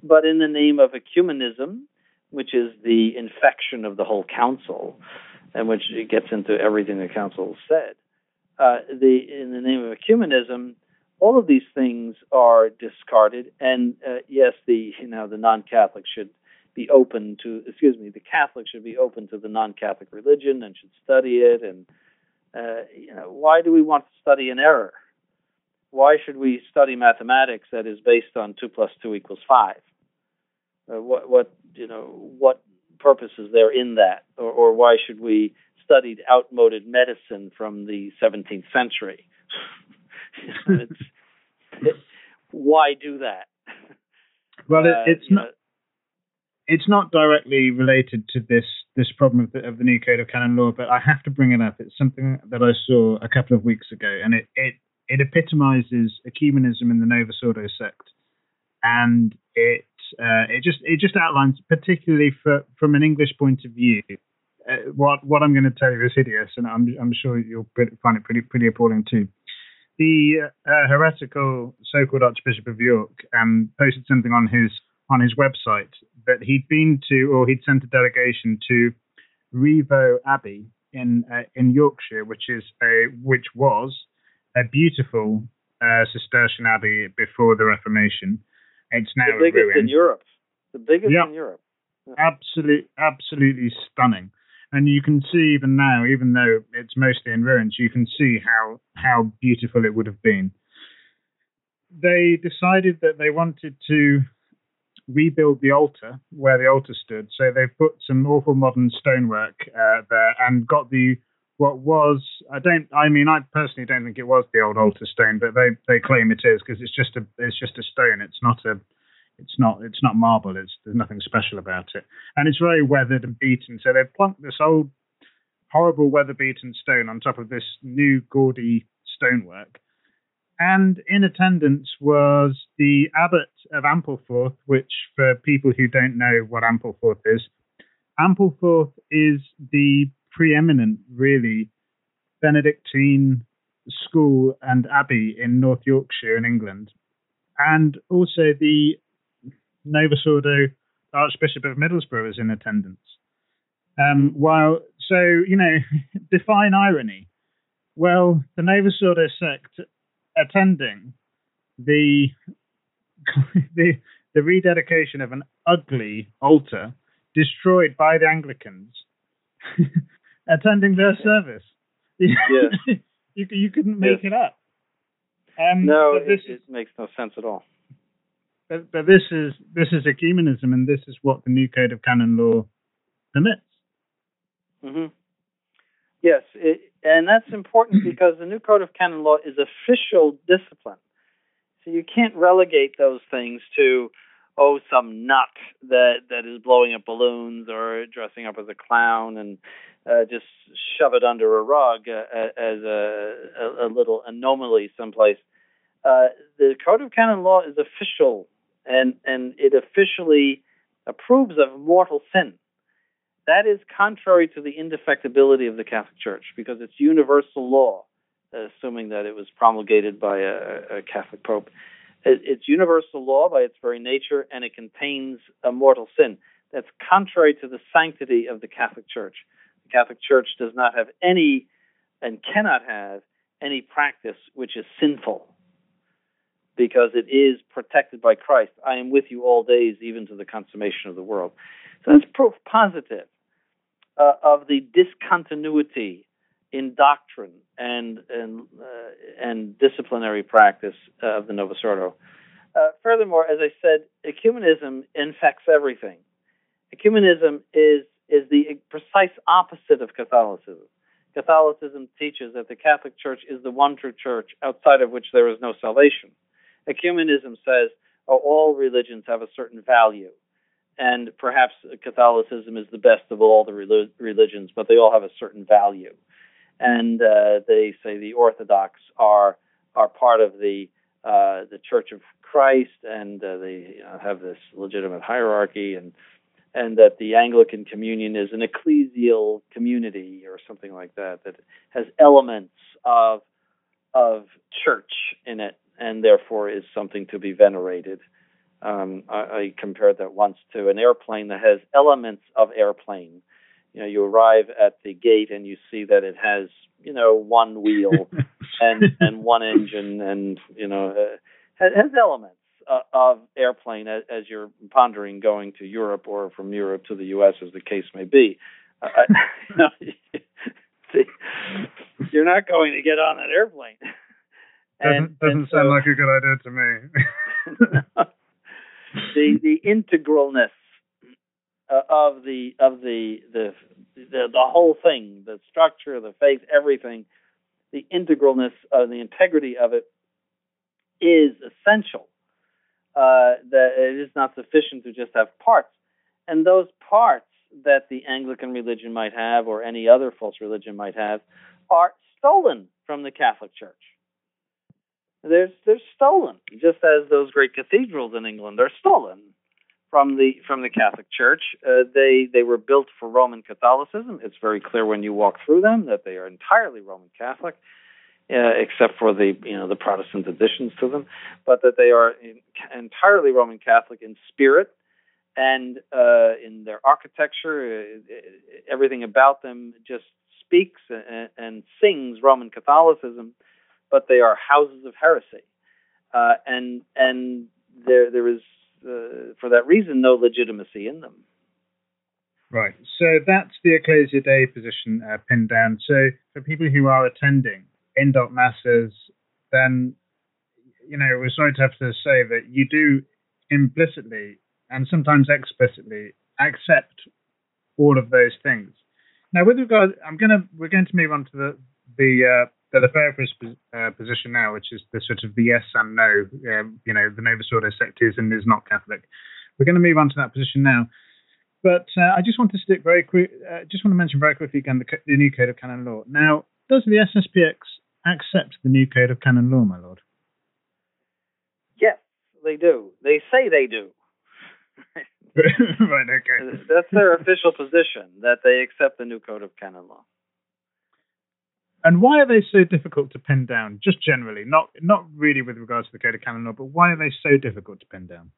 but in the name of ecumenism, which is the infection of the whole council, and which gets into everything the council said. Uh, the in the name of ecumenism, all of these things are discarded, and uh, yes, the you know the non-Catholic should be open to excuse me, the Catholic should be open to the non-Catholic religion and should study it. And uh, you know, why do we want to study an error? Why should we study mathematics that is based on two plus two equals five? Uh, what what you know what purpose is there in that, or, or why should we study outmoded medicine from the 17th century? *laughs* it's, it, why do that? Well, it, uh, it's uh, not. Know, it's not directly related to this this problem of the, of the new code of canon law, but I have to bring it up. It's something that I saw a couple of weeks ago, and it it, it epitomizes ecumenism in the Novus Ordo sect, and it uh, it just it just outlines, particularly for from an English point of view, uh, what what I'm going to tell you is hideous, and I'm I'm sure you'll find it pretty pretty appalling too. The uh, heretical so-called Archbishop of York um, posted something on his on his website that he'd been to, or he'd sent a delegation to Rievaulx Abbey in uh, in Yorkshire, which is a which was a beautiful uh, Cistercian abbey before the Reformation, it's now the biggest in Europe. The biggest yep. in Europe. Yeah. Absolutely, absolutely stunning. And you can see even now, even though it's mostly in ruins, you can see how how beautiful it would have been. They decided that they wanted to rebuild the altar where the altar stood. So they've put some awful modern stonework uh, there and got the what was I don't I mean I personally don't think it was the old altar stone, but they they claim it is because it's just a it's just a stone. It's not a it's not it's not marble. It's there's nothing special about it, and it's very weathered and beaten. So they've plunked this old horrible weather beaten stone on top of this new gaudy stonework. And in attendance was the abbot of Ampleforth, which, for people who don't know what Ampleforth is, Ampleforth is the preeminent, really, Benedictine school and abbey in North Yorkshire in England, and also the Novus Ordo Archbishop of Middlesbrough is in attendance. Um, while so you know, *laughs* define irony. Well, the Novus Ordo sect attending the *laughs* the the rededication of an ugly altar destroyed by the Anglicans *laughs* attending their service. *laughs* Yes. you, you couldn't make yes. it up. Um, no, it, is, it, makes no sense at all. But, but, this is this is ecumenism, and this is what the new code of canon law permits. Mm-hmm. Yes, it, and that's important because the new code of canon law is official discipline. So you can't relegate those things to oh some nut that that is blowing up balloons or dressing up as a clown and uh, just shove it under a rug uh, as a, a, a, little anomaly someplace. Uh, the Code of Canon Law is official, and and it officially approves of mortal sin. That is contrary to the indefectibility of the Catholic Church because it's universal law, uh, assuming that it was promulgated by a, a Catholic Pope. It's universal law by its very nature, and it contains a mortal sin. That's contrary to the sanctity of the Catholic Church. The Catholic Church does not have any and cannot have any practice which is sinful because it is protected by Christ. I am with you all days, even to the consummation of the world. So that's proof positive uh, of the discontinuity in doctrine and and uh, and disciplinary practice of the Novus Ordo. Uh, furthermore, as I said, ecumenism infects everything. Ecumenism is is the precise opposite of Catholicism. Catholicism teaches that the Catholic Church is the one true church outside of which there is no salvation. Ecumenism says oh, all religions have a certain value, and perhaps Catholicism is the best of all the religions, but they all have a certain value and uh, they say the Orthodox are are part of the uh, the Church of Christ, and uh, they you know, have this legitimate hierarchy, and and that the Anglican Communion is an ecclesial community or something like that that has elements of of church in it, and therefore is something to be venerated. Um, I, I compared that once to an airplane that has elements of airplane. You know, you arrive at the gate and you see that it has, you know, one wheel *laughs* and and one engine, and you know, uh, has, has elements uh, of airplane as, as you're pondering going to Europe or from Europe to the U.S. as the case may be. Uh, you know, *laughs* you're not going to get on that airplane. Doesn't, doesn't and sound like a good idea to me. *laughs* the the integralness uh, of the of the, the the the whole thing, the structure, the faith, everything, the integralness of the integrity of it is essential. Uh, that it is not sufficient to just have parts, and those parts that the Anglican religion might have or any other false religion might have are stolen from the Catholic Church. They're, they're stolen, just as those great cathedrals in England are stolen from the from the Catholic Church. Uh, they they were built for Roman Catholicism. It's very clear when you walk through them that they are entirely Roman Catholic, uh, except for the you know the Protestant additions to them, but that they are in, entirely Roman Catholic in spirit and uh, in their architecture. Uh, everything about them just speaks and, and sings Roman Catholicism but they are houses of heresy, uh, and and there there is uh, for that reason no legitimacy in them. Right. So that's the Ecclesia Dei position uh, pinned down. So for people who are attending indult masses, then you know we're sorry to have to say that you do implicitly and sometimes explicitly accept all of those things. Now, with regard, I'm gonna we're going to move on to the the uh, the Lefebvrist uh, position now, which is the sort of the yes and no, um, you know, the Novus Ordo sect is and is not Catholic. We're going to move on to that position now. But uh, I just want to stick very quick, uh, just want to mention very quickly again the, the, new code of canon law. Now, does the SSPX accept the new code of canon law, my lord? Yes, they do. They say they do. *laughs* right, okay. That's their official position that they accept the new code of canon law. And why are they so difficult to pin down? Just generally, not not really with regards to the Code of Canon Law, but why are they so difficult to pin down?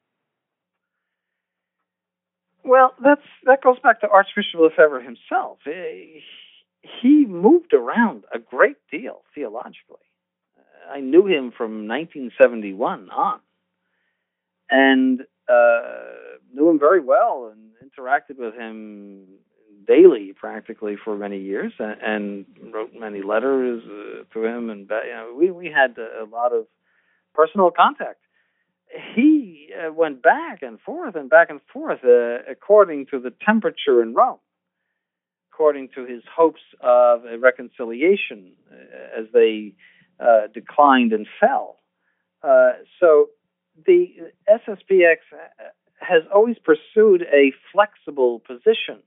Well, that's that goes back to Archbishop Lefebvre himself. He moved around a great deal theologically. I knew him from 1971 on, and uh, knew him very well and interacted with him daily practically for many years and, and wrote many letters uh, to him and you know, we we had a lot of personal contact. He uh, went back and forth and back and forth uh, according to the temperature in Rome according to his hopes of a reconciliation uh, as they uh, declined and fell. Uh, so the SSPX has always pursued a flexible position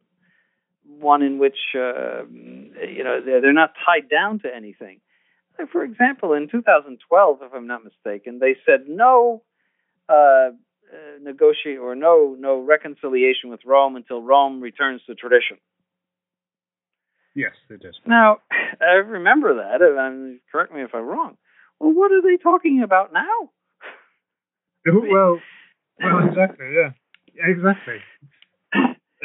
one in which uh, you know they're, they're not tied down to anything. Like for example, in 2012, if I'm not mistaken, they said no uh, uh, negotiate or no no reconciliation with Rome until Rome returns to tradition. Yes, they did. Now, I remember that. And correct me if I'm wrong. Well, what are they talking about now? well, well, *laughs* exactly. Yeah, exactly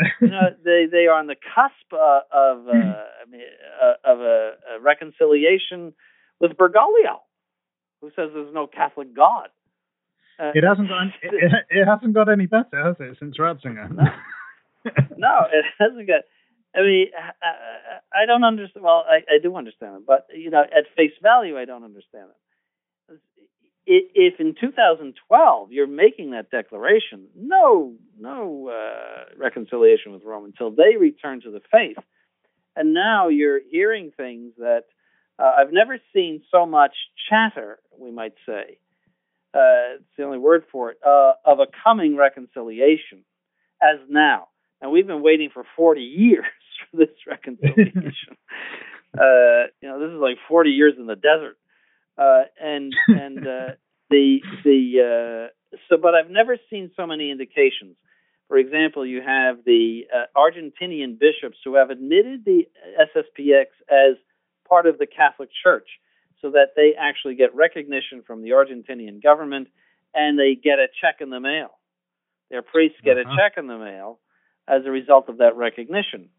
*laughs* you know, they they are on the cusp uh, of uh, I mean, uh, of a, a, reconciliation with Bergoglio, who says there's no Catholic God. Uh, it hasn't got it, it, hasn't got any better, has it, since Ratzinger? No, *laughs* no it hasn't got. I mean, I, I don't understand. Well, I, I do understand it, but you know, at face value, I don't understand it if in 2012 you're making that declaration, no, no uh, reconciliation with Rome until they return to the faith, and now you're hearing things that uh, I've never seen so much chatter, we might say. Uh, it's the only word for it uh, of a coming reconciliation, as now. And we've been waiting for 40 years *laughs* for this reconciliation. *laughs* Uh, you know, this is like 40 years in the desert. Uh, and and uh, *laughs* the the uh, so, but I've never seen so many indications. For example, you have the uh, Argentinian bishops who have admitted the SSPX as part of the Catholic Church, so that they actually get recognition from the Argentinian government and they get a check in the mail Their priests get Uh-huh. a check in the mail as a result of that recognition.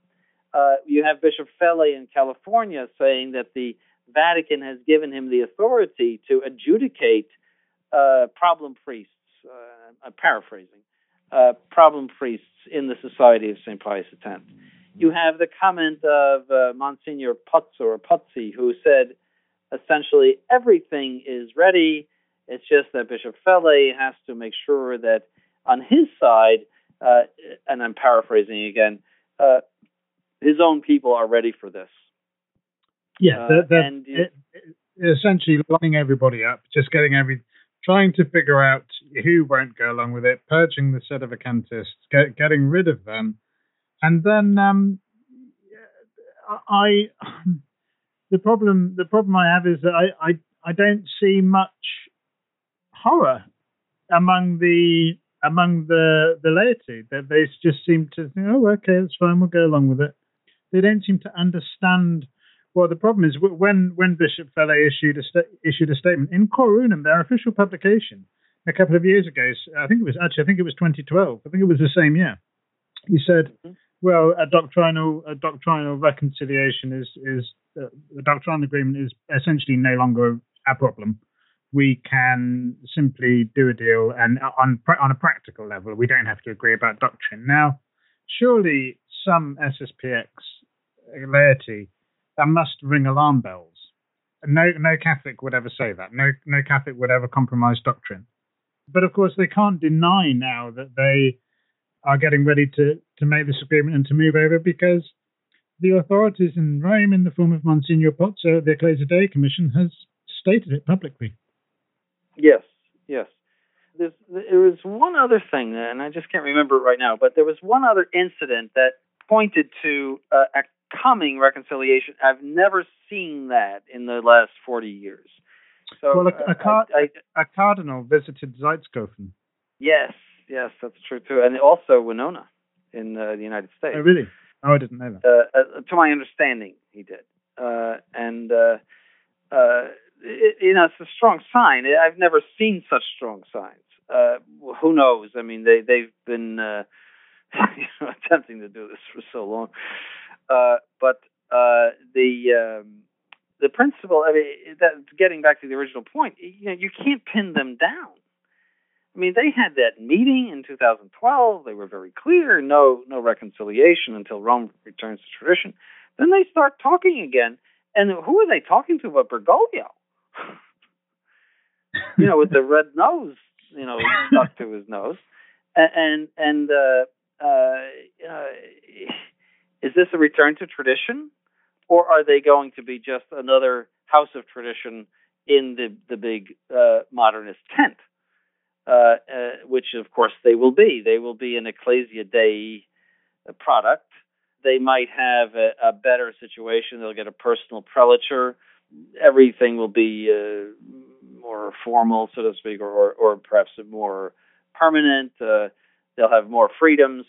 Uh, you have Bishop Fellay in California saying that the Vatican has given him the authority to adjudicate uh, problem priests. Uh, I'm paraphrasing. Uh, problem priests in the Society of St. Pius X. You have the comment of uh, Monsignor Putz or Putzi, who said essentially everything is ready. It's just that Bishop Fellay has to make sure that on his side, uh, and I'm paraphrasing again, uh, his own people are ready for this. Yeah, Uh, they're, they're and it, it- essentially lining everybody up, just getting every, trying to figure out who won't go along with it, purging the sedevacantists, get, getting rid of them, and then um, I, the problem, the problem I have is that I, I, I don't see much horror among the among the the laity that they just seem to think, oh, okay, that's fine, we'll go along with it. They don't seem to understand what the problem is. When when Bishop Fellay issued a sta- issued a statement in Cor Unum, their official publication, a couple of years ago, I think it was actually I think it was 2012. I think it was the same year. He said, Mhm. well, a doctrinal a doctrinal reconciliation is is uh, the doctrinal agreement is essentially no longer a problem we can simply do a deal and on on a practical level we don't have to agree about doctrine now surely some sspx laity that must ring alarm bells no no catholic would ever say that no no catholic would ever compromise doctrine but of course they can't deny now that they are getting ready to to make this agreement and to move over because the authorities in Rome, in the form of Monsignor Pozzo, the Ecclesia Dei Commission, has stated it publicly. Yes, yes. There's, there was one other thing, and I just can't remember it right now, but there was one other incident that pointed to uh, coming reconciliation. I've never seen that in the last 40 years. So, Well, a- a uh, I, I, A cardinal visited Zaitzkofen. yes, yes, that's true too, and also Winona in uh, the United States. Oh, really? Oh, I didn't know that. uh, uh, to my understanding, he did. Uh, and uh, uh, it, you know, it's a strong sign. I've never seen such strong signs. Uh, who knows? I mean, they they've been uh, *laughs* you know, attempting to do this for so long. Uh, but uh, the um, the principle. I mean, that getting back to the original point. You know, you can't pin them down. I mean, they had that meeting in 2012. They were very clear, no no reconciliation until Rome returns to tradition. Then they start talking again, and who are they talking to but Bergoglio? *laughs* you know, with the red nose, you know, stuck to his nose, and and, uh, uh, uh, is this a return to tradition, or are they going to be just another house of tradition in the the big uh, modernist tent? uh, uh, which of course they will be. They will be an Ecclesia Dei product. They might have a, a better situation. They'll get a personal prelature. Everything will be uh, more formal, so to speak, or, or, or perhaps more permanent. Uh, they'll have more freedoms,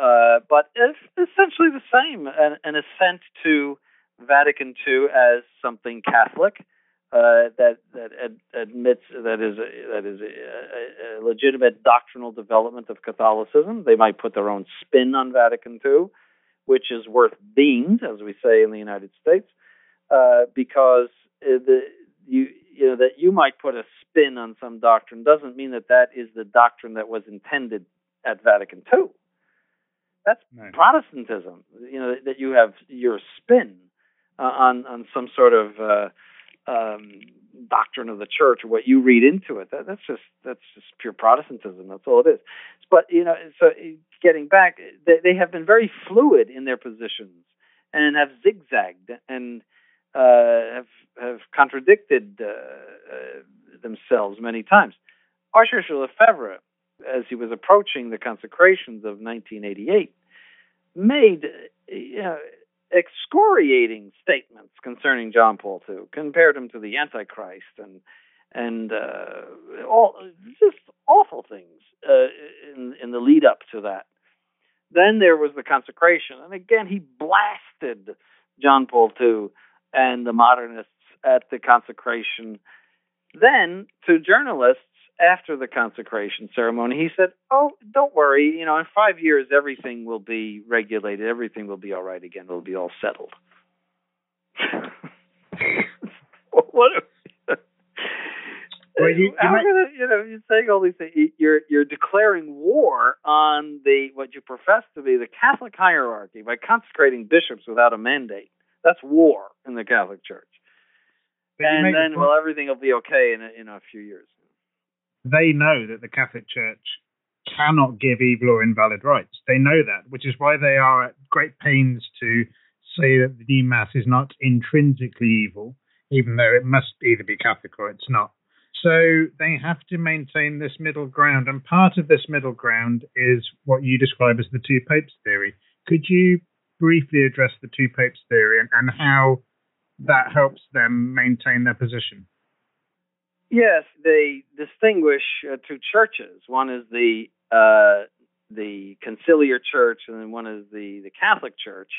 uh, but it's essentially the same an, an assent to Vatican II as something Catholic uh, that that ad, admits that is a, that is a, a, legitimate doctrinal development of Catholicism. They might put their own spin on Vatican II, which is worth beamed, as we say in the United States, uh, because the you you know that you might put a spin on some doctrine doesn't mean that that is the doctrine that was intended at Vatican II. That's No. Protestantism. You know that you have your spin uh, on on some sort of uh, um, doctrine of the church or what you read into it. That, that's just that's just pure Protestantism. That's all it is. But you know, so getting back, they, they have been very fluid in their positions and have zigzagged and uh, have have contradicted uh, uh, themselves many times. Archbishop Lefebvre, as he was approaching the consecrations of 1988, made you know, excoriating statements concerning John Paul II, compared him to the Antichrist and and uh, all just awful things uh, in in the lead up to that. Then there was the consecration, and again he blasted John Paul II and the modernists at the consecration. Then to journalists after the consecration ceremony, he said, "Oh, don't worry. You know, in five years, everything will be regulated. Everything will be all right again. It'll be all settled." *laughs* what? A, well, you, you, might, gonna, you know, you're saying all these things. You're you're declaring war on the what you profess to be the Catholic hierarchy by consecrating bishops without a mandate. That's war in the Catholic Church. and then, well, everything will be okay in a, in a few years. They know that the Catholic Church cannot give evil or invalid rites. They know that, which is why they are at great pains to say that the Mass is not intrinsically evil, even though it must either be Catholic or it's not. So they have to maintain this middle ground, and part of this middle ground is what you describe as the two popes theory. Could you briefly address the two popes theory and, and how that helps them maintain their position? Yes, they distinguish uh, two churches. One is the uh, the conciliar church, and then one is the the Catholic Church,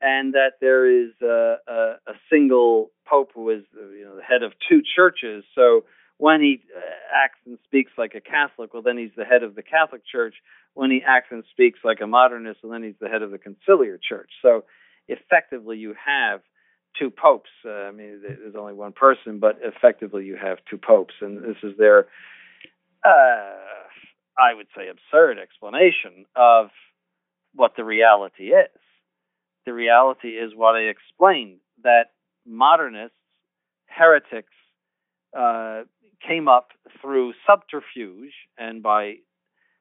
and that there is a, a, a single pope who is you know the head of two churches. So when he uh, acts and speaks like a Catholic, well, then he's the head of the Catholic Church. When he acts and speaks like a modernist, well, then he's the head of the Conciliar Church. So effectively, you have two popes. Uh, I mean, there's only one person, but effectively, you have two popes, and this is their, uh, I would say, absurd explanation of what the reality is. The reality is what I explained that modernists, heretics, uh, came up through subterfuge and by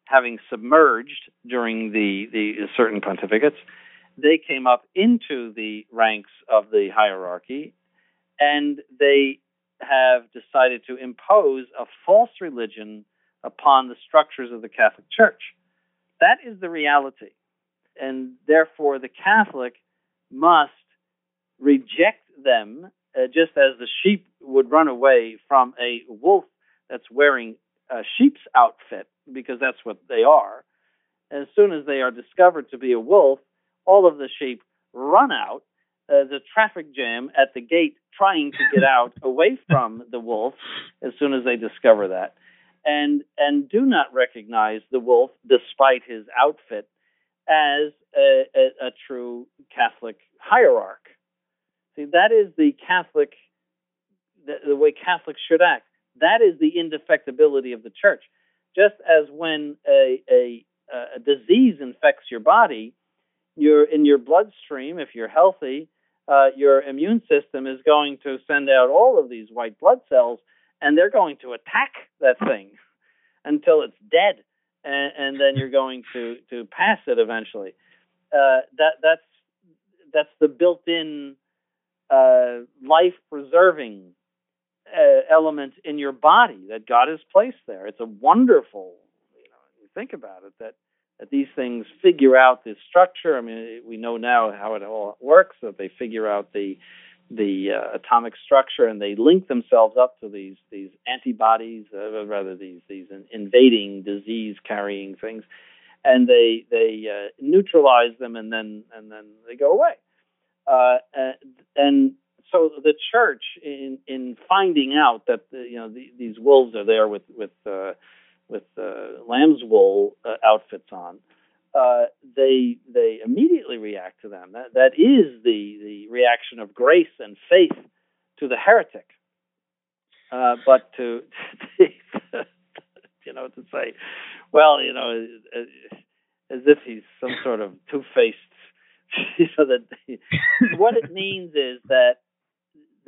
having submerged during the, the certain pontificates, they came up into the ranks of the hierarchy and they have decided to impose a false religion upon the structures of the Catholic Church. That is the reality. And therefore, the Catholic must reject them uh, just as the sheep would run away from a wolf that's wearing a sheep's outfit, because that's what they are. As soon as they are discovered to be a wolf, all of the sheep run out. Uh, the traffic jam at the gate trying to get out *laughs* away from the wolf as soon as they discover that and and do not recognize the wolf despite his outfit as a, a, a true Catholic hierarch. See, that is the Catholic, the, the way Catholics should act. That is the indefectibility of the church. Just as when a, a, a disease infects your body, you're in your bloodstream, if you're healthy, uh, your immune system is going to send out all of these white blood cells, and they're going to attack that thing *laughs* until it's dead, and, and then you're going to to pass it eventually. Uh, that that's that's the built-in uh, life-preserving uh, element in your body that God has placed there. It's a wonderful, you know, you think about it that that these things figure out this structure. I mean, we know now how it all works. That they figure out the the uh, atomic structure and they link themselves up to these these antibodies, uh, rather these these invading disease carrying things, and they they uh, neutralize them and then and then they go away. Uh, and, and so the church, in in finding out that the, you know the, these wolves are there with with uh, with uh, lamb's wool uh, outfits on, uh, they they immediately react to them. That that is the the reaction of grace and faith to the heretic. Uh, but to, *laughs* you know to say, well, you know, as if he's some sort of two faced. *laughs* You know that *laughs* what it means is that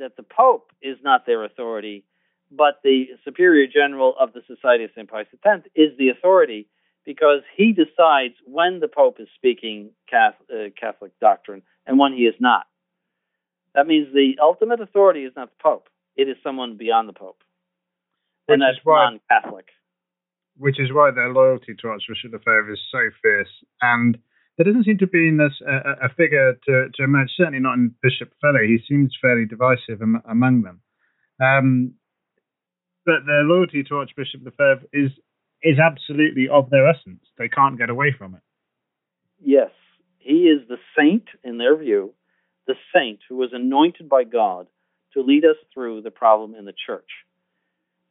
that the Pope is not their authority, but the Superior General of the Society of St. Pius X is the authority because he decides when the Pope is speaking Catholic, uh, Catholic doctrine and when he is not. That means the ultimate authority is not the Pope; it is someone beyond the Pope, which and that's non-Catholic. Which is why their loyalty to Archbishop Lefebvre is so fierce, and there doesn't seem to be in this a, a figure to, to emerge. Certainly not in Bishop Fellay. He seems fairly divisive am, among them. Um, but their loyalty to Archbishop Lefebvre is is absolutely of their essence. They can't get away from it. Yes, he is the saint in their view, the saint who was anointed by God to lead us through the problem in the church.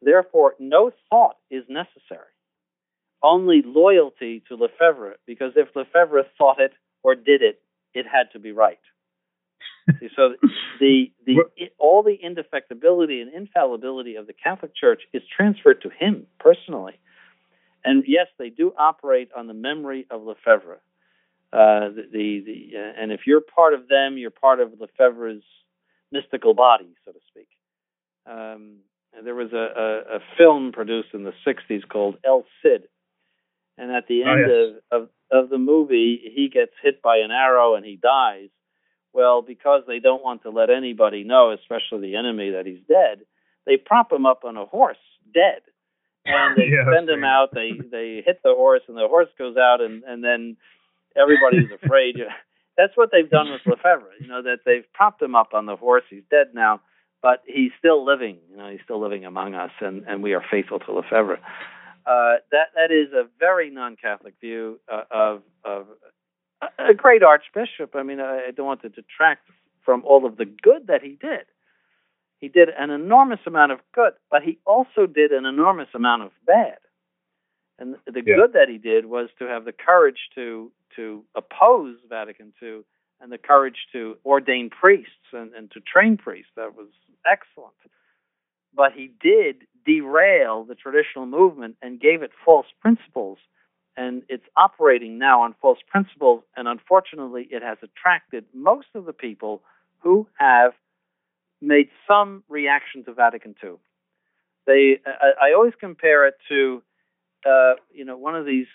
Therefore, no thought is necessary. Only loyalty to Lefebvre, because if Lefebvre thought it or did it, it had to be right. So the the all the indefectibility and infallibility of the Catholic Church is transferred to him personally. And yes, they do operate on the memory of Lefebvre. Uh, the the, the uh, and if you're part of them, you're part of Lefebvre's mystical body, so to speak. Um, there was a, a, a, film produced in the '60s called El Cid, and at the oh, end oh, yes. of, of of the movie, he gets hit by an arrow and he dies. Well, because they don't want to let anybody know, especially the enemy, that he's dead, they prop him up on a horse, dead and *laughs* they yeah, send him out. They they hit the horse, and the horse goes out, and and then everybody's *laughs* afraid. That's what they've done with Lefebvre. You know that they've propped him up on the horse. He's dead now, but he's still living. You know, he's still living among us, and and we are faithful to Lefebvre. Uh, that that is a very non-Catholic view uh, of great archbishop. I mean, I don't want to detract from all of the good that he did. He did an enormous amount of good, but he also did an enormous amount of bad. And the yeah. good that he did was to have the courage to to oppose Vatican II and the courage to ordain priests and, and to train priests. That was excellent. But he did derail the traditional movement and gave it false principles. And it's operating now on false principles. And unfortunately, it has attracted most of the people who have made some reaction to Vatican II. They, I, I always compare it to, uh, you know, one of these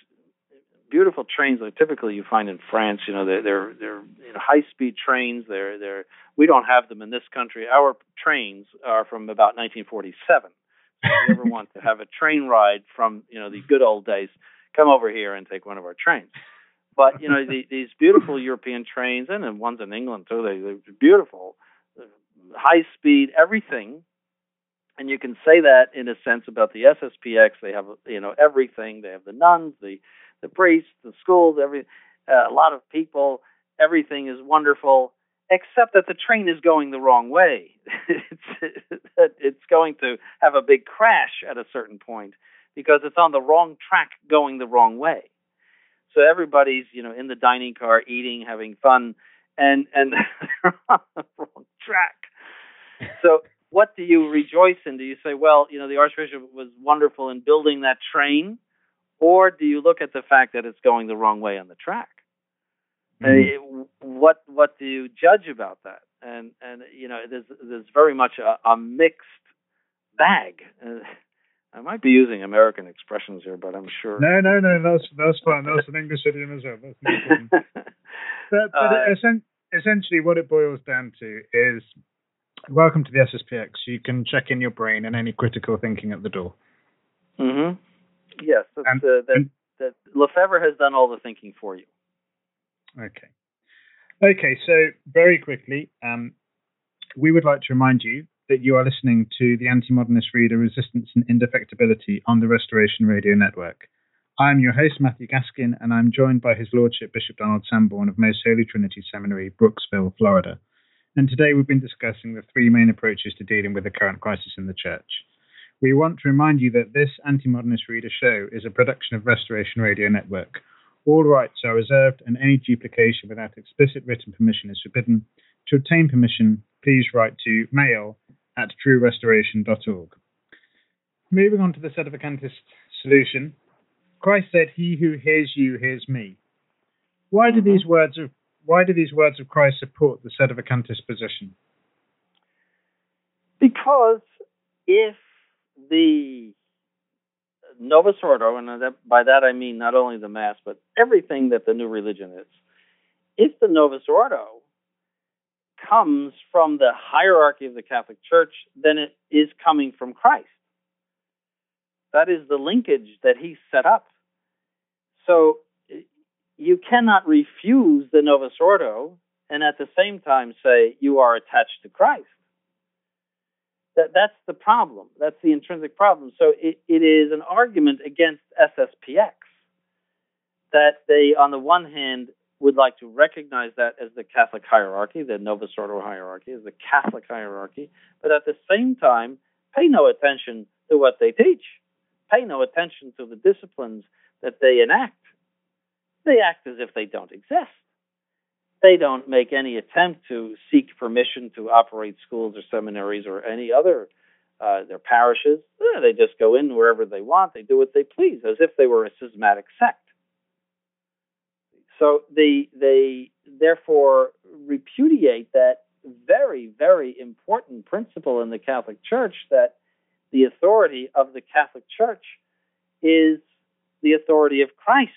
beautiful trains that typically you find in France. You know, they're they're, they're you know, high speed trains. They're they're we don't have them in this country. Our trains are from about 1947. So if you ever *laughs* want to have a train ride from you know the good old days, come over here and take one of our trains. But you know *laughs* the, these beautiful European trains, and then ones in England too. They they're beautiful high speed, everything. And you can say that in a sense about the SSPX. They have you know everything. They have the nuns, the the priests, the schools, every uh, a lot of people. Everything is wonderful, except that the train is going the wrong way. *laughs* it's *laughs* it's going to have a big crash at a certain point because it's on the wrong track going the wrong way. So everybody's you know in the dining car eating, having fun, and and *laughs* they're on the wrong track *laughs* so what do you rejoice in? Do you say, well, you know, the Archbishop was wonderful in building that train, or do you look at the fact that it's going the wrong way on the track? Mm-hmm. Uh, what what do you judge about that? And and you know, there's there's very much a, a mixed bag. Uh, I might be using American expressions here, but I'm sure. No, no, no, that's that's fine. That's an English idiom as well. That's no *laughs* but, but uh, essentially, what it boils down to is Welcome to the SSPX. You can check in your brain and any critical thinking at the door. hmm Yes, and, uh, that, and, that Lefebvre has done all the thinking for you. Okay. Okay, so very quickly, um, we would like to remind you that you are listening to the Anti-Modernist Reader Resistance and Indefectibility on the Restoration Radio Network. I am your host, Matthew Gaskin, and I'm joined by His Lordship Bishop Donald Sanborn of Most Holy Trinity Seminary, Brooksville, Florida and today we've been discussing the three main approaches to dealing with the current crisis in the Church. We want to remind you that this Anti Modernist Reader show is a production of Restoration Radio Network. All rights are reserved, and any duplication without explicit written permission is forbidden. To obtain permission, please write to mail at truerestoration.org. Moving on to the sedevacantist solution, Christ said, He who hears you hears me. Why do mm-hmm. these words of why do these words of Christ support the sedevacantist position? Because if the Novus Ordo, and by that I mean not only the Mass, but everything that the new religion is, if the Novus Ordo comes from the hierarchy of the Catholic Church, then it is coming from Christ. That is the linkage that he set up. So you cannot refuse the Novus Ordo and at the same time say you are attached to Christ. That, that's the problem. That's the intrinsic problem. So it, it is an argument against SSPX that they, on the one hand, would like to recognize that as the Catholic hierarchy, the Novus Ordo hierarchy, as the Catholic hierarchy, but at the same time, pay no attention to what they teach, pay no attention to the disciplines that they enact. They act as if they don't exist. They don't make any attempt to seek permission to operate schools or seminaries or any other uh, their parishes. They just go in wherever they want. They do what they please, as if they were a schismatic sect. So they they therefore repudiate that very very important principle in the Catholic Church that the authority of the Catholic Church is the authority of Christ.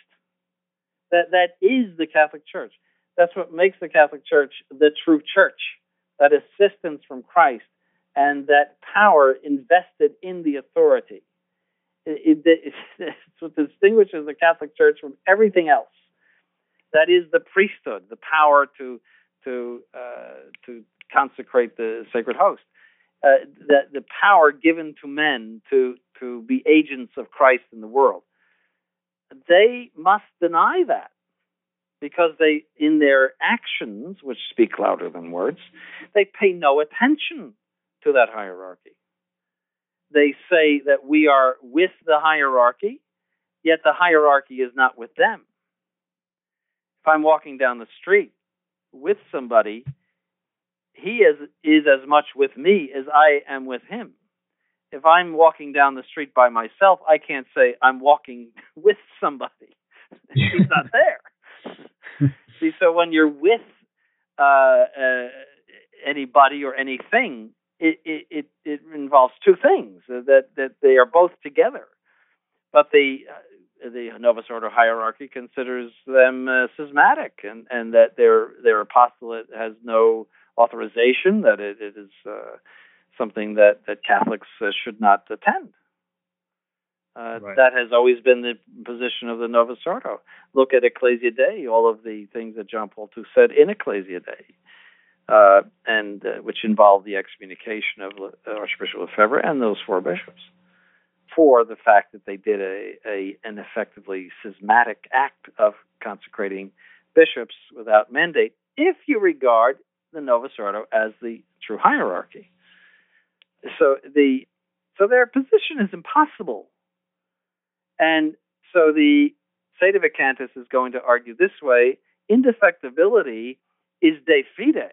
That that is the Catholic Church. That's what makes the Catholic Church the true church. That assistance from Christ and that power invested in the authority. It, it, *laughs* it's what distinguishes the Catholic Church from everything else. That is the priesthood, the power to to uh, to consecrate the sacred host. Uh, that the power given to men to to be agents of Christ in the world. They must deny that because they, in their actions, which speak louder than words, they pay no attention to that hierarchy. They say that we are with the hierarchy, yet the hierarchy is not with them. If I'm walking down the street with somebody, he is, is as much with me as I am with him. If I'm walking down the street by myself, I can't say I'm walking *laughs* with somebody. *laughs* He's not *laughs* there. See, so when you're with uh, uh, anybody or anything, it, it, it involves two things that, that they are both together. But the uh, the Novus Ordo hierarchy considers them uh, schismatic and, and that their their apostolate has no authorization, that it, it is uh, something that, that Catholics uh, should not attend. Uh, right. That has always been the position of the Novus Ordo. Look at Ecclesia Dei, all of the things that John Paul II said in Ecclesia Dei uh, and uh, which involved the excommunication of Archbishop Lefebvre and those four bishops for the fact that they did a, a an effectively schismatic act of consecrating bishops without mandate, if you regard the Novus Ordo as the true hierarchy. So the so their position is impossible, and so the Sedevacantists is going to argue this way: indefectibility is de fide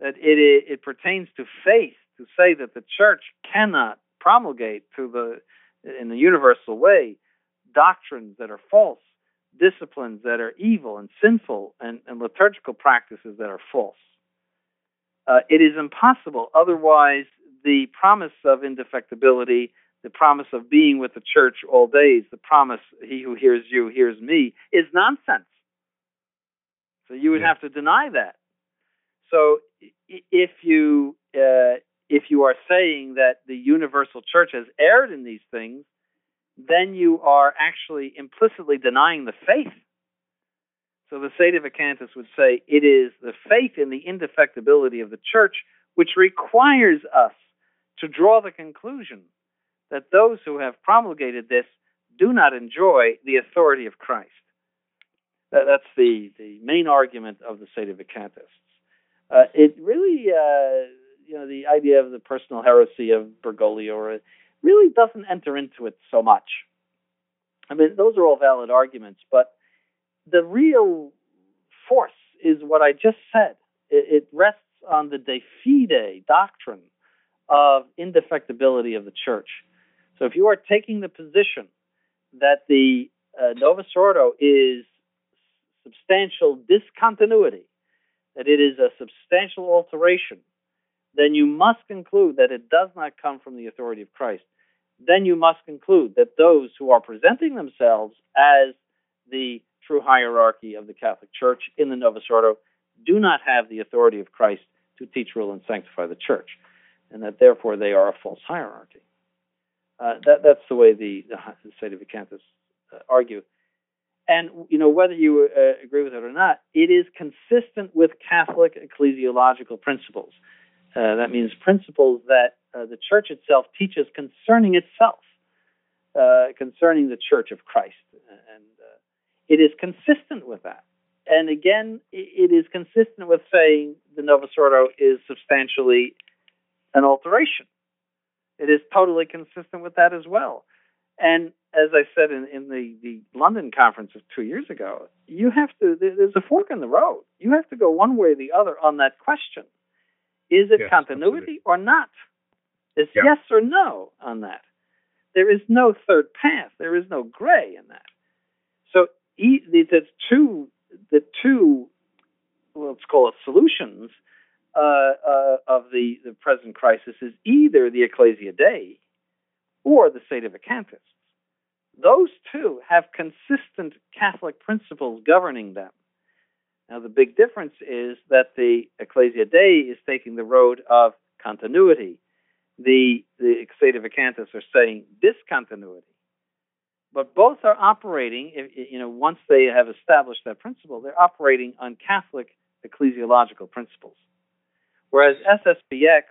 that it, it pertains to faith to say that the church cannot promulgate through the in the universal way doctrines that are false, disciplines that are evil and sinful, and, and liturgical practices that are false. Uh, it is impossible. Otherwise, the promise of indefectibility, the promise of being with the church all days, the promise, he who hears you hears me, is nonsense. So you would yeah. have to deny that. So if you uh, if you are saying that the universal church has erred in these things, then you are actually implicitly denying the faith. So the Sedevacantists would say it is the faith in the indefectibility of the church which requires us to draw the conclusion that those who have promulgated this do not enjoy the authority of Christ. That's the, the main argument of the Sedevacantists uh, it really, uh, you know, the idea of the personal heresy of Bergoglio really doesn't enter into it so much. I mean, those are all valid arguments, but the real force is what I just said. It, it rests on the de fide doctrine of indefectibility of the church. So if you are taking the position that the uh, Novus Ordo is substantial discontinuity that it is a substantial alteration, then you must conclude that it does not come from the authority of Christ. Then you must conclude that those who are presenting themselves as the true hierarchy of the Catholic Church in the Novus Ordo do not have the authority of Christ to teach, rule, and sanctify the Church, and that therefore they are a false hierarchy. Uh, that, that's the way the, the, the Sedevacantists uh, argue. And you know whether you uh, agree with it or not, it is consistent with Catholic ecclesiological principles. Uh, that means principles that uh, the Church itself teaches concerning itself, uh, concerning the Church of Christ, and uh, it is consistent with that. And again, it is consistent with saying the Novus Ordo is substantially an alteration. It is totally consistent with that as well. And as I said in, in the, the London conference of two years ago, you have to, there's a fork in the road. You have to go one way or the other on that question. Is it Yes, continuity absolutely. or not? It's Yeah. yes or no on that. There is no third path. There is no gray in that. So the, two, the two, well, let's call it solutions uh, uh, of the, the present crisis is either the Ecclesia Dei or the state of Sedevacantist. Those two have consistent Catholic principles governing them. Now, the big difference is that the Ecclesia Dei is taking the road of continuity. The, the Sedevacantist are saying discontinuity. But both are operating, you know, once they have established that principle, they're operating on Catholic ecclesiological principles. Whereas SSPX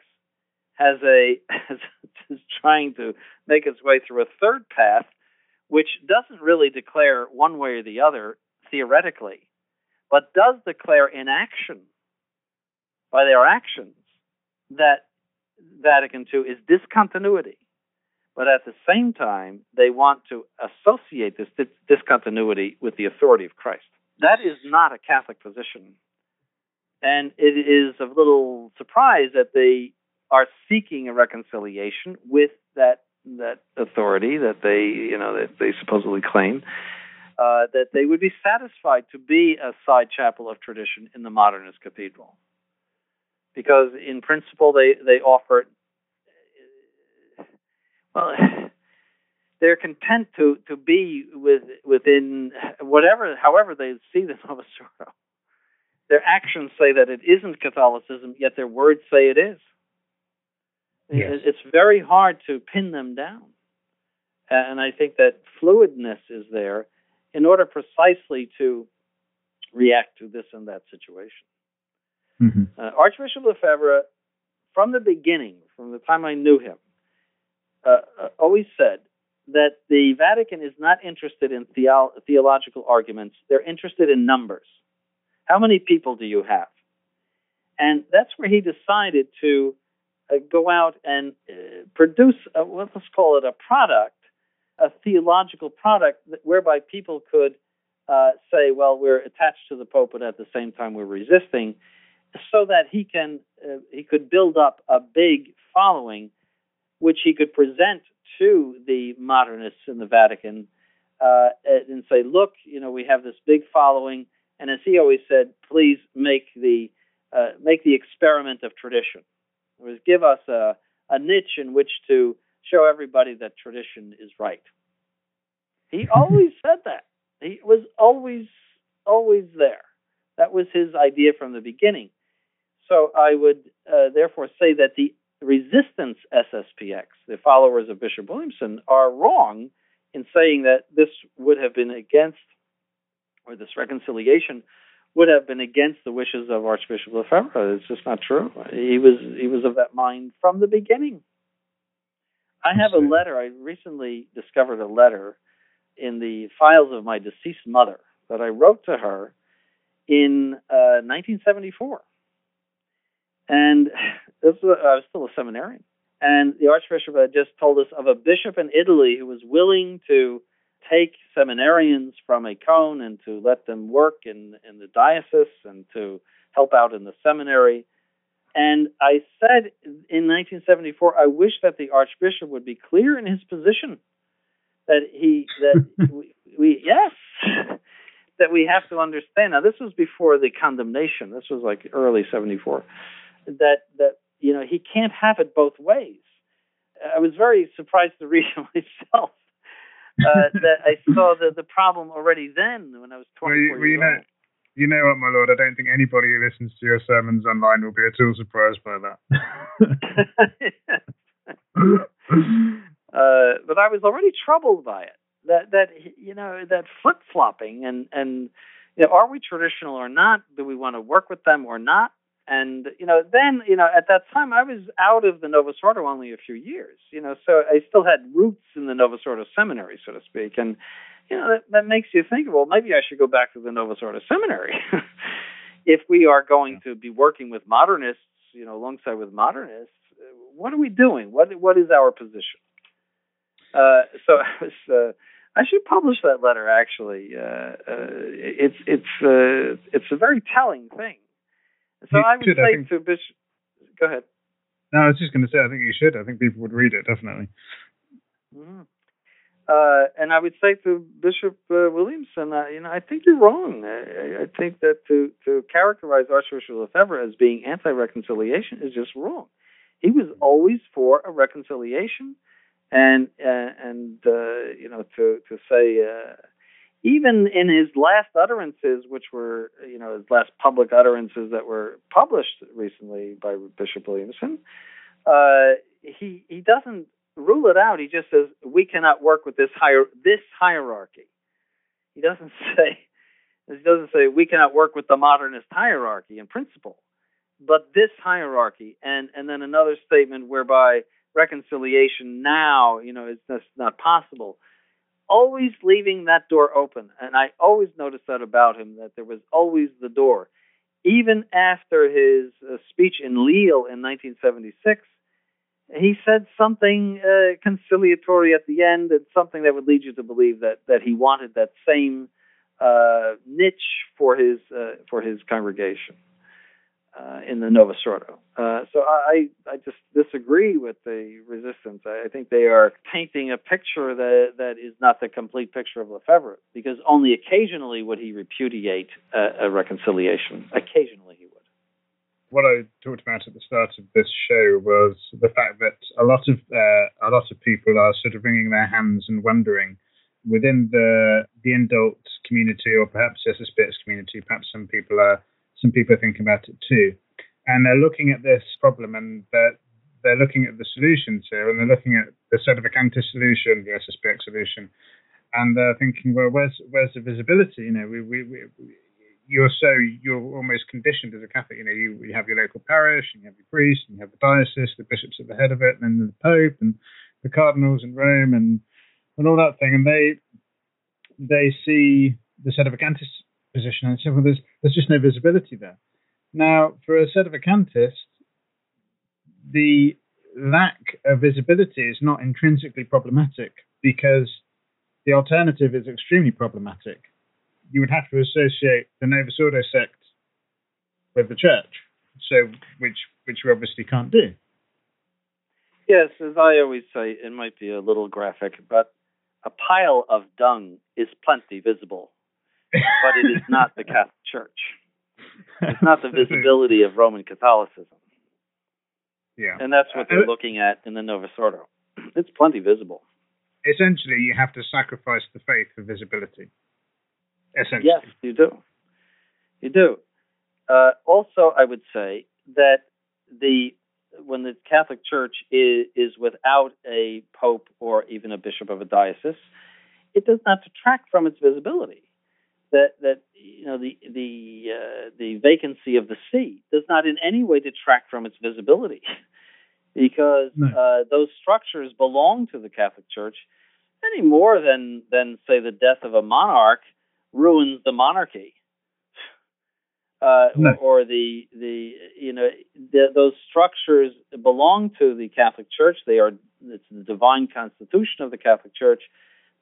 has a *laughs* is trying to make its way through a third path, which doesn't really declare one way or the other theoretically, but does declare in action by their actions that Vatican II is discontinuity. But at the same time, they want to associate this discontinuity with the authority of Christ. That is not a Catholic position. And it is of little surprise that they are seeking a reconciliation with that that authority that they you know that they supposedly claim uh, that they would be satisfied to be a side chapel of tradition in the modernist cathedral because in principle they they offer well they're content to to be with within whatever however they see the Novus Ordo. Their actions say that it isn't Catholicism, yet their words say it is. Yes. It's very hard to pin them down. And I think that fluidness is there in order precisely to react to this and that situation. hmm Uh, Archbishop Lefebvre, from the beginning, from the time I knew him, uh, uh, always said that the Vatican is not interested in theo- theological arguments. They're interested in numbers. How many people do you have? And that's where he decided to uh, go out and uh, produce, a, well, let's call it a product, a theological product whereby people could uh, say, well, we're attached to the Pope, but at the same time we're resisting so that he can uh, he could build up a big following, which he could present to the modernists in the Vatican uh, and say, "Look, you know, we have this big following." And as he always said, "Please make the uh, make the experiment of tradition. It was give us a, a niche in which to show everybody that tradition is right." He always *laughs* said that. He was always always there. That was his idea from the beginning. So I would uh, therefore say that the resistance SSPX, the followers of Bishop Williamson, are wrong in saying that this would have been against, or this reconciliation would have been against the wishes of Archbishop Lefebvre. It's just not true. He was he was of that mind from the beginning. I have a letter. I recently discovered a letter in the files of my deceased mother that I wrote to her in uh, 1974. And *sighs* this was, I was still a seminarian. And the Archbishop had just told us of a bishop in Italy who was willing to take seminarians from Écône and to let them work in, in the diocese and to help out in the seminary. And I said in 1974, I wish that the Archbishop would be clear in his position that he that *laughs* we, we yes *laughs* that we have to understand. Now this was before the condemnation. This was like early '74. That that you know he can't have it both ways. I was very surprised to read it *laughs* myself. Uh, that I saw the the problem already then when I was Well, 24 you, well, you years know, old. You know what, my lord? I don't think anybody who listens to your sermons online will be at all surprised by that. *laughs* uh, but I was already troubled by it. That that you know that flip flopping and and you know, are we traditional or not? Do we want to work with them or not? And you know, then you know, at that time I was out of the Novus Ordo only a few years. You know, so I still had roots in the Novus Ordo seminary, so to speak. And you know, that, that makes you think, well, maybe I should go back to the Novus Ordo seminary *laughs* if we are going to be working with modernists. You know, alongside with modernists, what are we doing? What what is our position? Uh, so *laughs* I was. Uh, I should publish that letter. Actually, uh, uh, it's it's uh, it's a very telling thing. So You I would should, say I think- to Bishop. Go ahead. No, I was just going to say, I think you should. I think people would read it definitely. Mhm. Uh, and I would say to Bishop uh, Williamson, uh, you know, I think you're wrong. I, I- think that to to characterize Archbishop Lefebvre as being anti-reconciliation is just wrong. He was always for a reconciliation, and uh, and uh, you know, to to say uh, even in his last utterances, which were you know his last public utterances that were published recently by Bishop Williamson, he he doesn't rule it out. He just says we cannot work with this higher this hierarchy. He doesn't *laughs* say he doesn't say we cannot work with the modernist hierarchy in principle, but this hierarchy. And and then another statement whereby reconciliation now, you know, is just not possible. Always leaving that door open, and I always noticed that about him that there was always the door, even after his uh, speech in Lille in 1976 he said something uh, conciliatory at the end and something that would lead you to believe that that he wanted that same uh, niche for his uh, for his congregation uh, in the Novus Ordo. Uh, so I I just disagree with the resistance. I, I think they are painting a picture that that is not the complete picture of Lefebvre because only occasionally would he repudiate a, a reconciliation. Occasionally he. What I talked about at the start of this show was the fact that a lot of uh, a lot of people are sort of wringing their hands and wondering within the the adult community or perhaps the spirits community. Perhaps some people are some people are thinking about it too, and they're looking at this problem and they're they're looking at the solutions here and they're looking at the sort of a Cantor solution versus spirit solution, and they're thinking, well, where's where's the visibility? You know, we we, we you're so you're almost conditioned as a Catholic. You know, you, you have your local parish, and you have your priest, and you have the diocese, the bishops at the head of it, and then the Pope and the cardinals in Rome, and and all that thing. And they they see the sedevacantist position and say, well, there's there's just no visibility there. Now, for a set of sedevacantist, the lack of visibility is not intrinsically problematic because the alternative is extremely problematic you would have to associate the Novus Ordo sect with the church, so which which we obviously can't do. Yes, as I always say, it might be a little graphic, but a pile of dung is plenty visible, but it is not the Catholic Church. It's not the visibility of Roman Catholicism. Yeah. And that's what they're uh, looking at in the Novus Ordo. It's plenty visible. Essentially, you have to sacrifice the faith for visibility. Essentially. Yes, you do. You do. Uh, also, I would say that the when the Catholic Church is, is without a pope or even a bishop of a diocese, it does not detract from its visibility. That that you know the the uh, the vacancy of the see does not in any way detract from its visibility, *laughs* because No. uh, those structures belong to the Catholic Church any more than than say the death of a monarch ruins the monarchy. Uh, No. or, the the you know the, those structures belong to the Catholic Church. They are it's the divine constitution of the Catholic Church.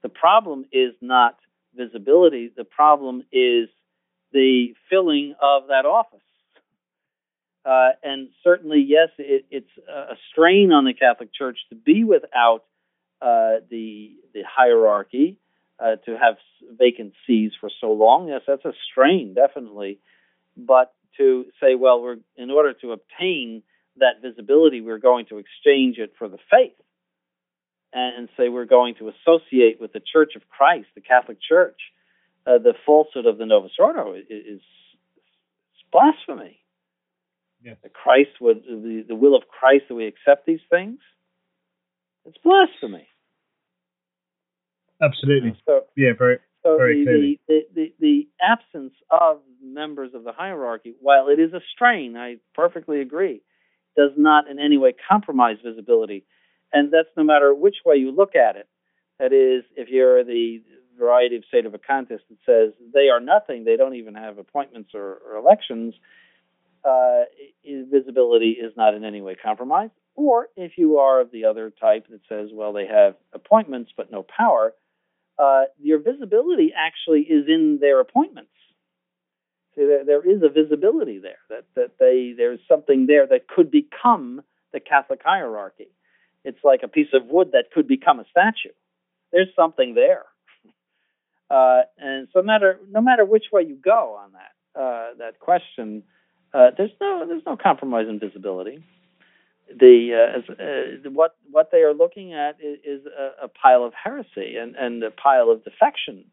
The problem is not visibility. The problem is the filling of that office. Uh, and certainly, yes, it, it's a strain on the Catholic Church to be without uh, the the hierarchy, uh, to have vacant for so long. Yes, that's a strain, definitely. But to say, well, we're in order to obtain that visibility, we're going to exchange it for the faith, and, say we're going to associate with the Church of Christ, the Catholic Church. Uh, the falsehood of the Novus Ordo is, is, blasphemy. Yes. That Christ would the, the will of Christ that we accept these things. It's blasphemy. Absolutely. So Yeah. Very. so Very the, clearly. the, the, the absence of members of the hierarchy, while it is a strain, I perfectly agree, does not in any way compromise visibility. And that's no matter which way you look at it. That is, if you're the variety of sedevacantist that says they are nothing, they don't even have appointments or, or elections, uh, visibility is not in any way compromised. Or if you are of the other type that says, well, they have appointments but no power, uh, your visibility actually is in their appointments. See, there, there is a visibility there that that they there's something there that could become the Catholic hierarchy. It's like a piece of wood that could become a statue. There's something there, *laughs* uh, and so no matter no matter which way you go on that uh, that question, uh, there's no there's no compromise in visibility. The uh, uh, what what they are looking at is, is a, a, pile of heresy and, and a pile of defection.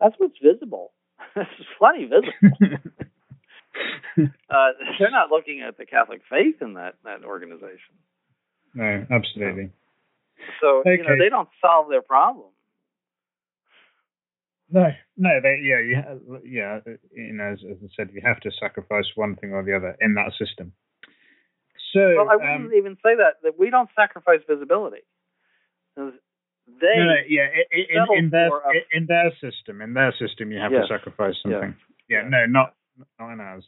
That's what's visible. *laughs* it's plenty visible. *laughs* uh, they're not looking at the Catholic faith in that that organization. No, absolutely. So okay. you know they don't solve their problem. No, no, they, yeah, you, yeah, you know, as, as, I said, you have to sacrifice one thing or the other in that system. So, well, I wouldn't um, even say that that we don't sacrifice visibility. They, no, no, yeah, in, in their a, in their system, in their system, you have yes, to sacrifice something. Yeah, yeah no, not not in ours.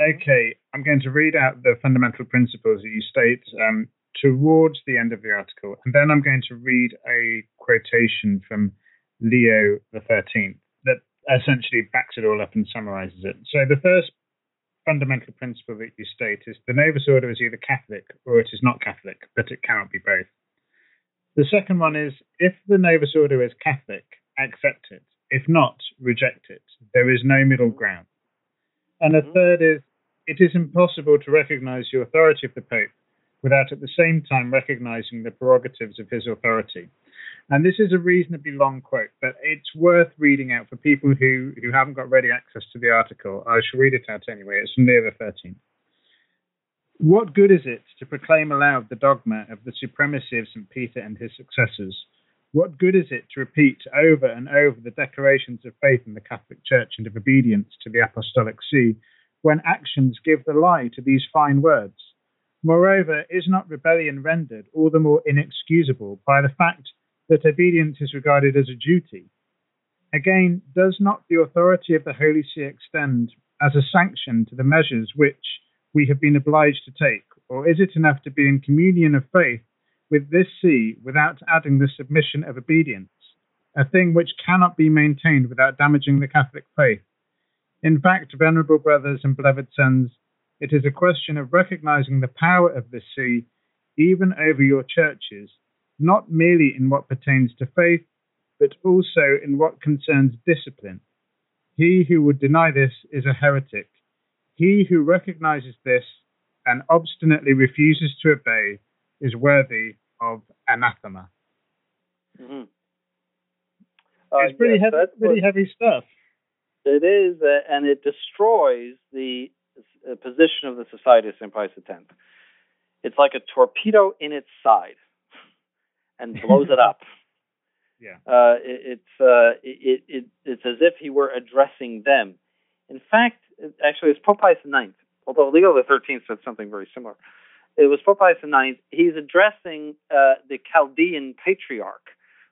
Okay, I'm going to read out the fundamental principles that you state um, towards the end of the article, and then I'm going to read a quotation from Leo the Thirteenth that essentially backs it all up and summarizes it. So the first fundamental principle that you state is the Novus Ordo is either Catholic or it is not Catholic, but it cannot be both. The second one is if the Novus Ordo is Catholic, accept it. If not, reject it. There is no middle ground. And the mm-hmm. third is it is impossible to recognize the authority of the Pope without at the same time recognizing the prerogatives of his authority. And this is a reasonably long quote, but it's worth reading out for people who, who haven't got ready access to the article. I shall read it out anyway. It's from the 13th. What good is it to proclaim aloud the dogma of the supremacy of St. Peter and his successors? What good is it to repeat over and over the declarations of faith in the Catholic Church and of obedience to the Apostolic See when actions give the lie to these fine words? Moreover, is not rebellion rendered all the more inexcusable by the fact that obedience is regarded as a duty. Again, does not the authority of the Holy See extend as a sanction to the measures which we have been obliged to take, or is it enough to be in communion of faith with this See without adding the submission of obedience, a thing which cannot be maintained without damaging the Catholic faith? In fact, venerable brothers and beloved sons, it is a question of recognizing the power of the See even over your churches not merely in what pertains to faith, but also in what concerns discipline. He who would deny this is a heretic. He who recognizes this and obstinately refuses to obey is worthy of anathema. Mm-hmm. Uh, it's pretty yes, heavy, pretty heavy stuff. It is, uh, and it destroys the uh, position of the Society of St. Pius X. It's like a torpedo in its side and blows it up. *laughs* Yeah. Uh, it, it's uh, it, it it's as if he were addressing them. In fact, actually, it's Pope Pius IX. Although Leo the Thirteenth said something very similar. It was Pope Pius IX. He's addressing uh, the Chaldean patriarch,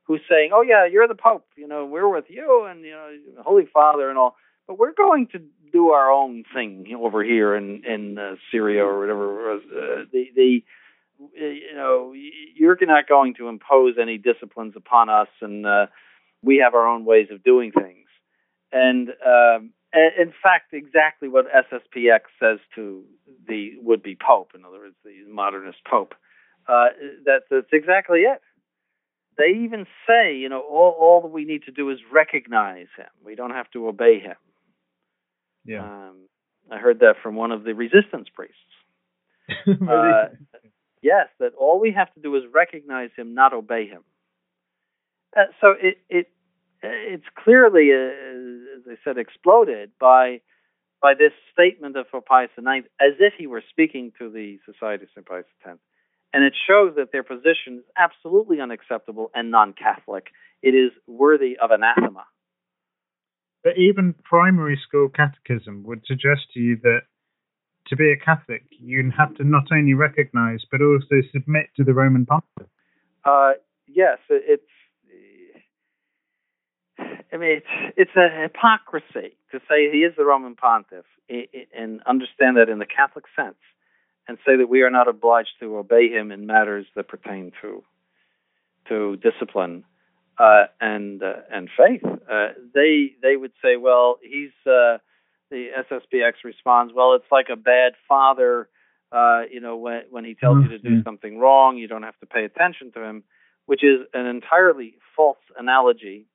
who's saying, "Oh yeah, you're the Pope. You know, we're with you, and you know, Holy Father, and all. But we're going to do our own thing over here in in uh, Syria or whatever. Uh, the the you know, you're not going to impose any disciplines upon us, and uh, we have our own ways of doing things. And um, in fact, exactly what SSPX says to the would-be pope, in other words, the modernist pope, uh, that, that's exactly it. They even say, you know, all, all that we need to do is recognize him. We don't have to obey him. Yeah. Um, I heard that from one of the resistance priests. *laughs* uh, yes, that all we have to do is recognize him, not obey him. Uh, so it it it's clearly, uh, as I said, exploded by by this statement of Pius IX, as if he were speaking to the Society of St. Pius X. And it shows that their position is absolutely unacceptable and non-Catholic. It is worthy of anathema. But even primary school catechism would suggest to you that to be a Catholic, you have to not only recognize but also submit to the Roman Pontiff. Uh, yes, it's. I mean, it's it's a hypocrisy to say he is the Roman Pontiff and understand that in the Catholic sense, and say that we are not obliged to obey him in matters that pertain to to discipline uh, and uh, and faith. Uh, they they would say, well, he's uh, the SSPX responds, well, it's like a bad father. Uh, you know, when when he tells you to do mm-hmm. something wrong, you don't have to pay attention to him, which is an entirely false analogy.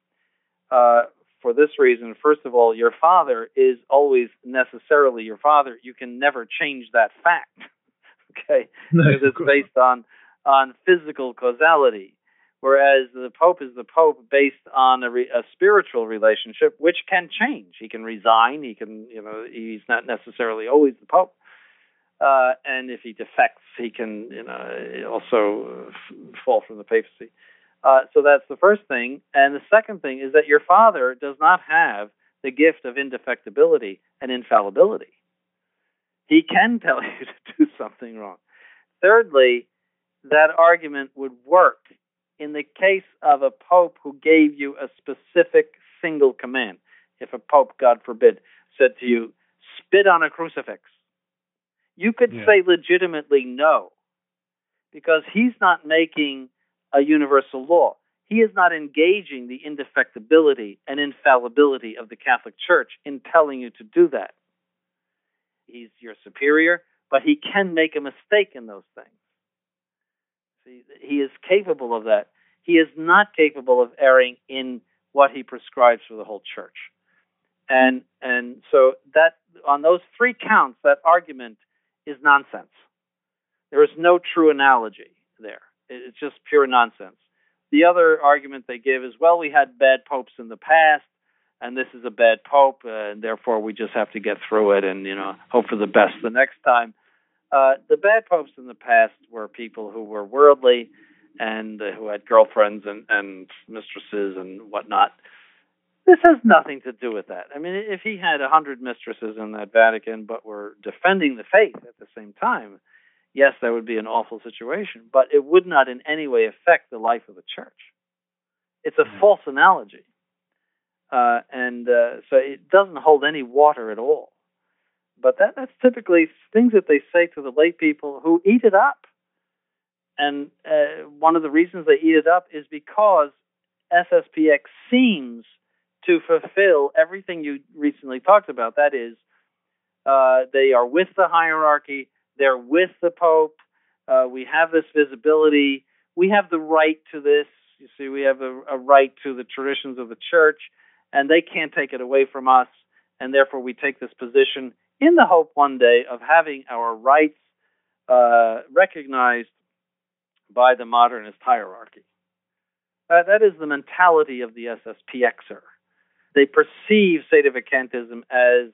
Uh, for this reason, first of all, your father is always necessarily your father. You can never change that fact. *laughs* okay, no, it's based on on physical causality whereas the Pope is the Pope based on a, re, a spiritual relationship, which can change. He can resign. He can, you know, he's not necessarily always the Pope. Uh, and if he defects, he can, you know, also f- fall from the papacy. Uh, so that's the first thing. And the second thing is that your father does not have the gift of indefectibility and infallibility. He can tell *laughs* you to do something wrong. Thirdly, that argument would work in the case of a pope who gave you a specific single command, if a pope, God forbid, said to you, spit on a crucifix, you could yeah. say legitimately no, because he's not making a universal law. He is not engaging the indefectibility and infallibility of the Catholic Church in telling you to do that. He's your superior, but he can make a mistake in those things. He is capable of that. He is not capable of erring in what he prescribes for the whole church. And and so that on those three counts, that argument is nonsense. There is no true analogy there. It's just pure nonsense. The other argument they give is, well, we had bad popes in the past, and this is a bad pope, uh, and therefore we just have to get through it and you know hope for the best the next time. Uh, the bad popes in the past were people who were worldly and uh, who had girlfriends and, and mistresses and whatnot. This has nothing to do with that. I mean, if he had a hundred mistresses in that Vatican, but were defending the faith at the same time, yes, that would be an awful situation. But it would not in any way affect the life of the church. It's a mm-hmm. false analogy, uh, and uh, so it doesn't hold any water at all. But that, that's typically things that they say to the lay people who eat it up. And uh, one of the reasons they eat it up is because SSPX seems to fulfill everything you recently talked about. That is, uh, they are with the hierarchy, they're with the Pope. Uh, we have this visibility. We have the right to this. You see, we have a, a right to the traditions of the church, and they can't take it away from us. And therefore, we take this position in the hope one day of having our rights uh, recognized by the modernist hierarchy. Uh, that is the mentality of the SSPXer. They perceive sedevacantism as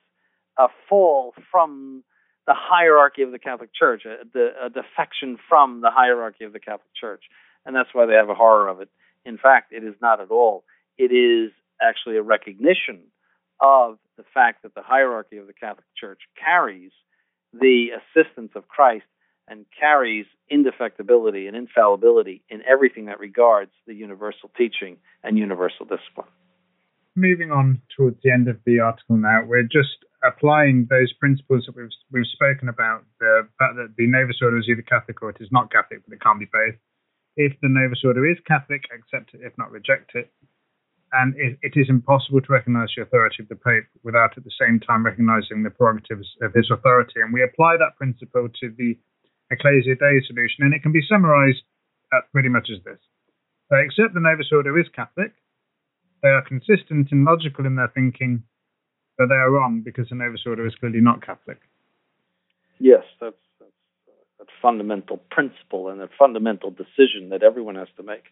a fall from the hierarchy of the Catholic Church, a, a defection from the hierarchy of the Catholic Church. And that's why they have a horror of it. In fact, it is not at all. It is actually a recognition of the fact that the hierarchy of the Catholic Church carries the assistance of Christ and carries indefectibility and infallibility in everything that regards the universal teaching and universal discipline. Moving on towards the end of the article now, we're just applying those principles that we've we've spoken about. The fact that the Novus Ordo is either Catholic or it is not Catholic, but it can't be both. If the Novus Ordo is Catholic, accept it. If not, reject it and it, it is impossible to recognize the authority of the Pope without at the same time recognizing the prerogatives of his authority. And we apply that principle to the Ecclesia Dei solution, and it can be summarized uh, pretty much as this. They accept the Novus Ordo is Catholic, they are consistent and logical in their thinking, but they are wrong because the Novus Ordo is clearly not Catholic. Yes, that's, that's a fundamental principle and a fundamental decision that everyone has to make.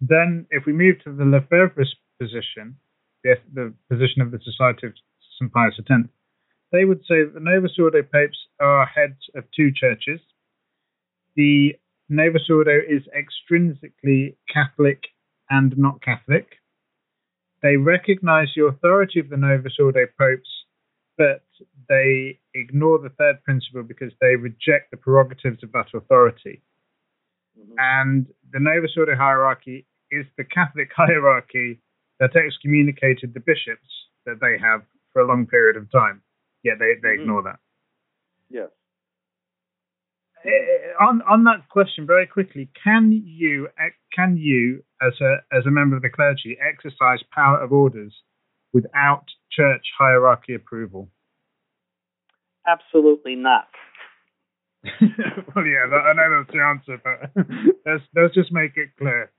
Then, if we move to the Lefebvre's position, the, the position of the Society of St. Pius X, they would say that the Novus Ordo popes are heads of two churches. The Novus Ordo is extrinsically Catholic and not Catholic. They recognize the authority of the Novus Ordo popes, but they ignore the third principle because they reject the prerogatives of that authority. Mm-hmm. And the Novus Ordo hierarchy is the Catholic *laughs* hierarchy that excommunicated the bishops that they have for a long period of time. Yet they, they mm-hmm. ignore that. Yes. uh, on on that question very quickly, can you can you as a as a member of the clergy exercise power of orders without church hierarchy approval? Absolutely not. *laughs* well, yeah, I know that's the answer, but *laughs* let's let's just make it clear.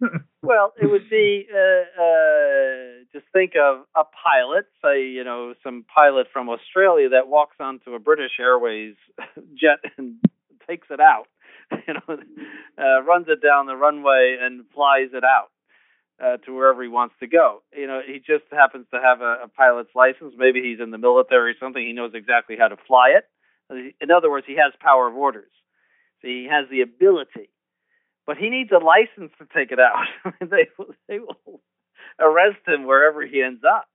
*laughs* well, it would be uh, uh, just think of a pilot, say you know some pilot from Australia that walks onto a British Airways jet and takes it out, you know, uh, runs it down the runway and flies it out uh, to wherever he wants to go. You know, he just happens to have a, a pilot's license. Maybe he's in the military or something. He knows exactly how to fly it. In other words, he has power of orders. So he has the ability, but he needs a license to take it out. *laughs* they they will arrest him wherever he ends up.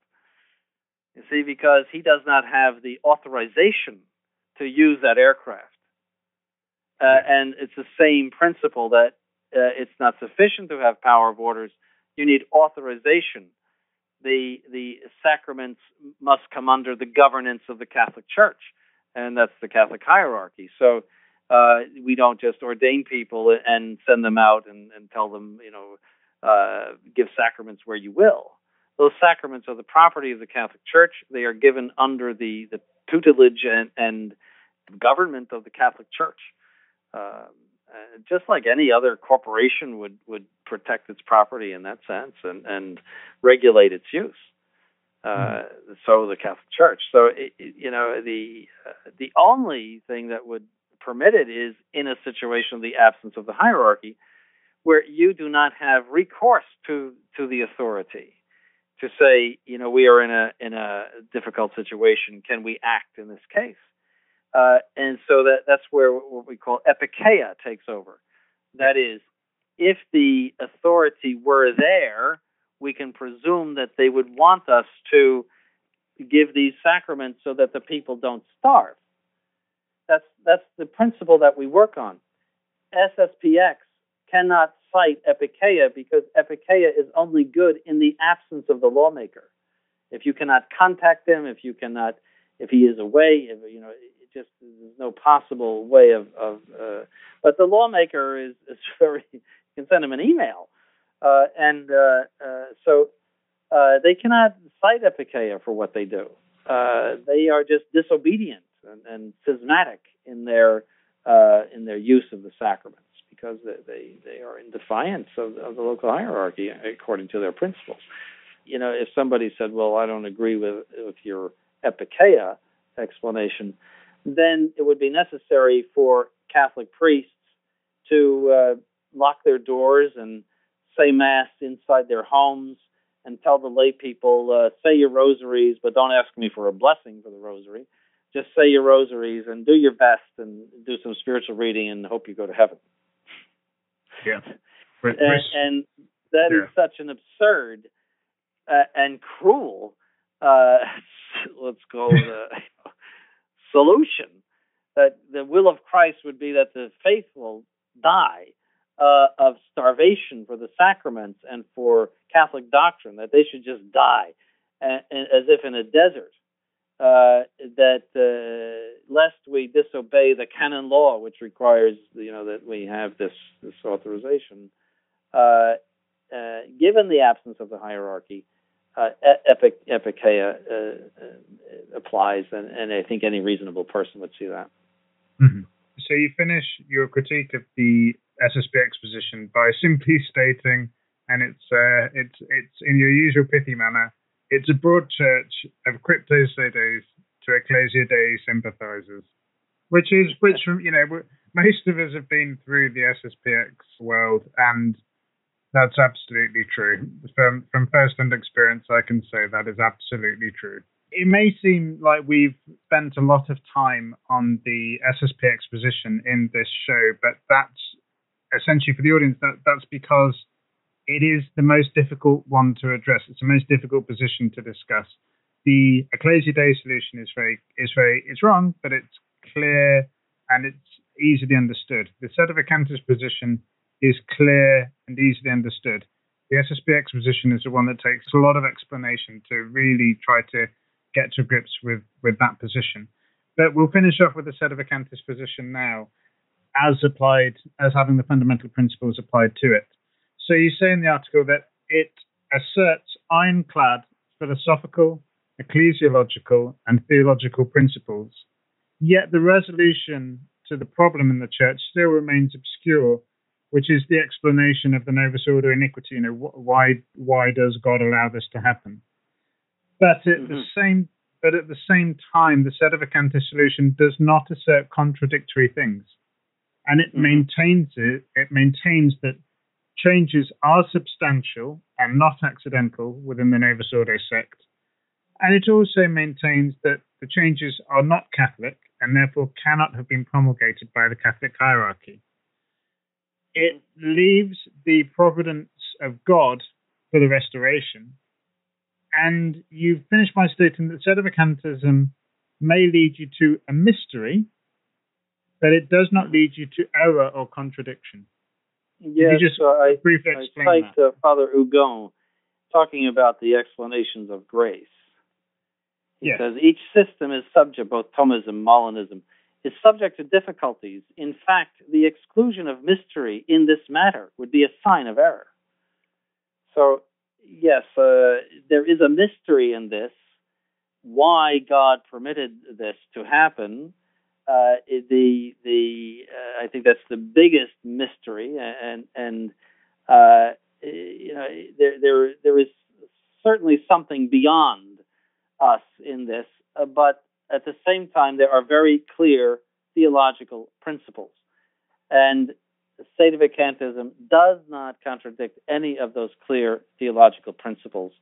You see, because he does not have the authorization to use that aircraft. Uh, and it's the same principle that uh, it's not sufficient to have power of orders. You need authorization. The the sacraments must come under the governance of the Catholic Church, and that's the Catholic hierarchy. So uh, we don't just ordain people and send them out and, and tell them, you know, uh, give sacraments where you will. Those sacraments are the property of the Catholic Church. They are given under the, the tutelage and, and government of the Catholic Church. Um, uh, just like any other corporation would would protect its property in that sense and and regulate its use. Uh, mm-hmm. So the Catholic Church. So it, it, you know the uh, the only thing that would permit it is in a situation of the absence of the hierarchy, where you do not have recourse to to the authority to say you know we are in a in a difficult situation. Can we act in this case? Uh, and so that that's where what we call epikeia takes over. That is, if the authority were there, we can presume that they would want us to give these sacraments so that the people don't starve. That's that's the principle that we work on. SSPX cannot cite epikeia because epikeia is only good in the absence of the lawmaker. If you cannot contact him, if you cannot, if he is away, if, you know, just there's no possible way of, of uh, but the lawmaker is, is *laughs* very you can send him an email uh, and uh, uh so uh, they cannot cite epikeia for what they do. They are just disobedient and, and schismatic in their in their use of the sacraments because they, they, they are in defiance of, of the local hierarchy according to their principles. You know if somebody said well I don't agree with with your epikeia explanation then it would be necessary for Catholic priests to uh, lock their doors and say Mass inside their homes and tell the lay people, uh, say your rosaries, but don't ask me for a blessing for the rosary. Just say your rosaries and do your best and do some spiritual reading and hope you go to heaven. Yeah. *laughs* and, and that yeah. is such an absurd uh, and cruel, uh, *laughs* let's call it a *laughs* solution. That the will of Christ would be that the faithful die uh, of starvation for the sacraments and for Catholic doctrine, that they should just die as if in a desert. Uh, that uh, lest we disobey the canon law, which requires you know that we have this this authorization, uh, uh given the absence of the hierarchy, uh, uh, applies, and, and, I think any reasonable person would see that. Mm-hmm. So you finish your critique of the SSPX position by simply stating, and it's uh, it's it's in your usual pithy manner. It's a broad church of Cryptos Sedes to Ecclesia Dei sympathizers, which is which you know most of us have been through the SSPX world and that's absolutely true. From from first-hand experience, I can say that is absolutely true. It may seem like we've spent a lot of time on the SSPX position in this show, but that's essentially for the audience. That that's because it is the most difficult one to address. It's the most difficult position to discuss. The Ecclesia Dei solution is very is very it's wrong, but it's clear and it's easily understood. The set of Sedevacantists position is clear and easily understood. The SSPX position is the one that takes a lot of explanation to really try to get to grips with, with that position. But we'll finish off with the set of Sedevacantists position now. As applied, as having the fundamental principles applied to it. So you say in the article that it asserts ironclad philosophical, ecclesiological, and theological principles, yet the resolution to the problem in the church still remains obscure, which is the explanation of the Novus Ordo iniquity. You know, why why does God allow this to happen? But at mm-hmm. the same but at the same time, the Sedevacantist solution does not assert contradictory things, and it mm-hmm. maintains it. It maintains that changes are substantial and not accidental within the Novus Ordo sect, and it also maintains that the changes are not Catholic and therefore cannot have been promulgated by the Catholic hierarchy. It leaves the providence of God for the restoration and you've finished by stating that sedevacantism may lead you to a mystery, but it does not lead you to error or contradiction. Yes, you just I, briefly explain I cite uh, Father Hugon talking about the explanations of grace. He yes. says each system is subject, both Thomism, and Molinism, is subject to difficulties. In fact, the exclusion of mystery in this matter would be a sign of error. So yes, uh, there is a mystery in this. Why God permitted this to happen? Uh, the the uh, I think that's the biggest mystery, and and uh, you know there there there is certainly something beyond us in this, uh, but at the same time there are very clear theological principles, and Sedevacantism does not contradict any of those clear theological principles.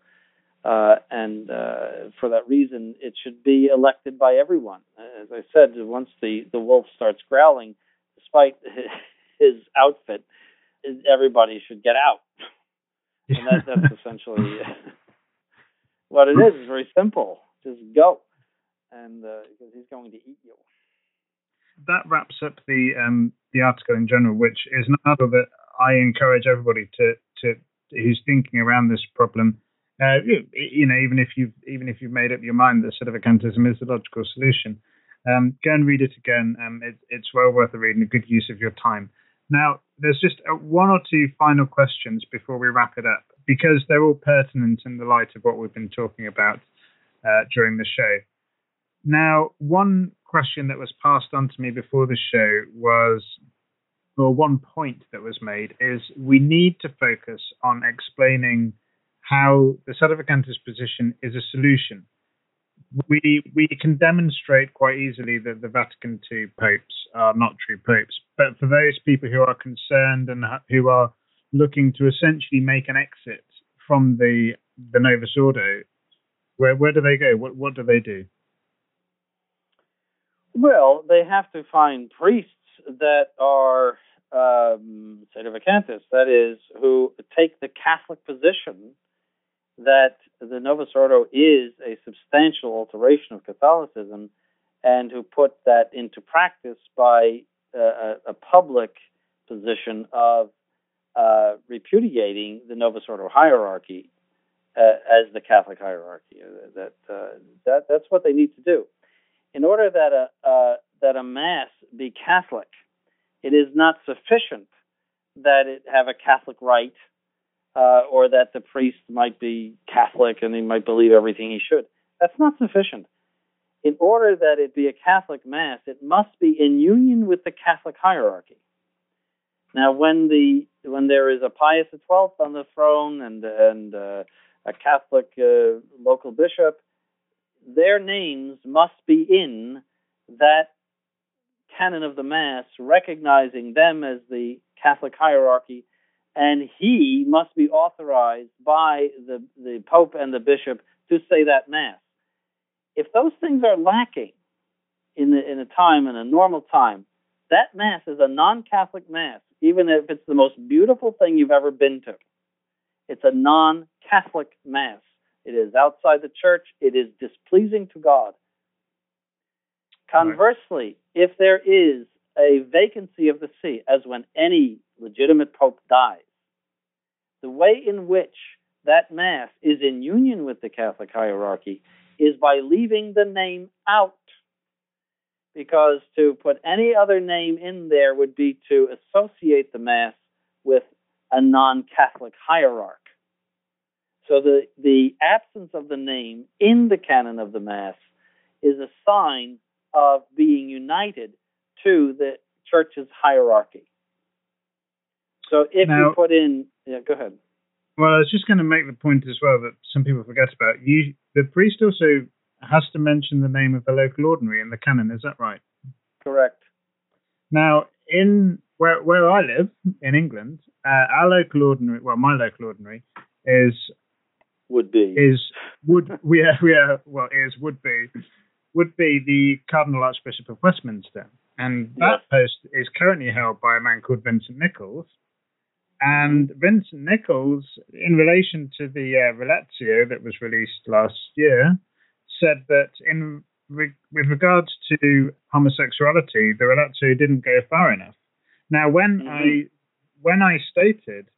Uh, and uh, for that reason, it should be elected by everyone. As I said, once the, the wolf starts growling, despite *laughs* his outfit, everybody should get out. *laughs* And that, that's essentially *laughs* what it is. It's very simple. Just go, and uh, because he's going to eat you that wraps up the um, the article in general, which is an article that I encourage everybody to to who's thinking around this problem. Uh, you, know, even if you've even if you've made up your mind that sedevacantism is the logical solution, um, go and read it again. Um, it, it's well worth a read a good use of your time. Now, there's just a, one or two final questions before we wrap it up, because they're all pertinent in the light of what we've been talking about uh, during the show. Now, one question that was passed on to me before the show was, or one point that was made, is we need to focus on explaining how the Sedevacantist position is a solution. We we can demonstrate quite easily that the Vatican II popes are not true popes, but for those people who are concerned and who are looking to essentially make an exit from the the Novus Ordo, where where do they go? What what do they do? Well, they have to find priests that are um, sedevacantists, that is, who take the Catholic position that the Novus Ordo is a substantial alteration of Catholicism, and who put that into practice by uh, a, public position of uh, repudiating the Novus Ordo hierarchy uh, as the Catholic hierarchy. Uh, that uh, that that's what they need to do in order that a uh, that a mass be Catholic, it is not sufficient that it have a Catholic rite, uh, or that the priest might be Catholic and he might believe everything he should. That's not sufficient. In order that it be a Catholic mass, it must be in union with the Catholic hierarchy. Now, when the when there is a Pius XII on the throne and and uh, a Catholic uh, local bishop, their names must be in that canon of the Mass, recognizing them as the Catholic hierarchy, and he must be authorized by the, the Pope and the Bishop to say that Mass. If those things are lacking in, the, in a time, in a normal time, that Mass is a non Catholic Mass, even if it's the most beautiful thing you've ever been to. It's a non Catholic Mass. It is outside the church. It is displeasing to God. Conversely, if there is a vacancy of the see, as when any legitimate pope dies, the way in which that mass is in union with the Catholic hierarchy is by leaving the name out. because to put any other name in there would be to associate the Mass with a non Catholic hierarch. So the, the absence of the name in the canon of the Mass is a sign of being united to the church's hierarchy. So if now, you put in, yeah, go ahead. Well, I was just going to make the point as well that some people forget about. You, the priest also has to mention the name of the local ordinary in the canon. Is that right? Correct. Now, in where where I live in England, uh, our local ordinary, well, my local ordinary is would be is would *laughs* we are, we are well is would be would be the Cardinal Archbishop of Westminster, and that post is currently held by a man called Vincent Nichols. And Vincent Nichols, in relation to the uh, Relatio that was released last year, said that in re- with regards to homosexuality, the Relatio didn't go far enough. Now, when mm-hmm. I when I stated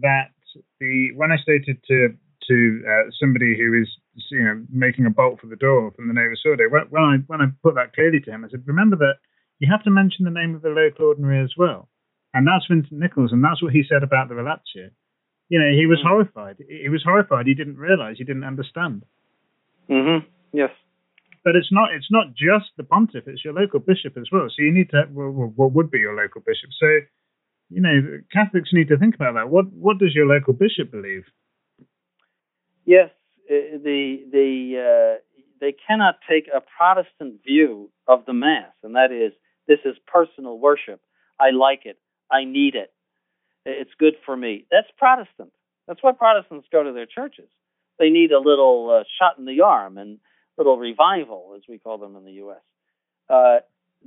that the when I stated to to uh, somebody who is you know making a bolt for the door from the Novus Ordo, when, when I when I put that clearly to him, I said, remember that you have to mention the name of the local ordinary as well. And that's Vincent Nichols, and that's what he said about the Relatio. You know, he was mm. horrified. He was horrified. He didn't realize. He didn't understand. Mm-hmm. Yes. But it's not. It's not just the pontiff. It's your local bishop as well. So you need to. Well, what would be your local bishop? So, you know, Catholics need to think about that. What What does your local bishop believe? Yes, uh, the the uh, they cannot take a Protestant view of the Mass, and that is this is personal worship. I like it. I need it. It's good for me. That's Protestant. That's why Protestants go to their churches. They need a little uh, shot in the arm and little revival, as we call them in the U.S. Uh,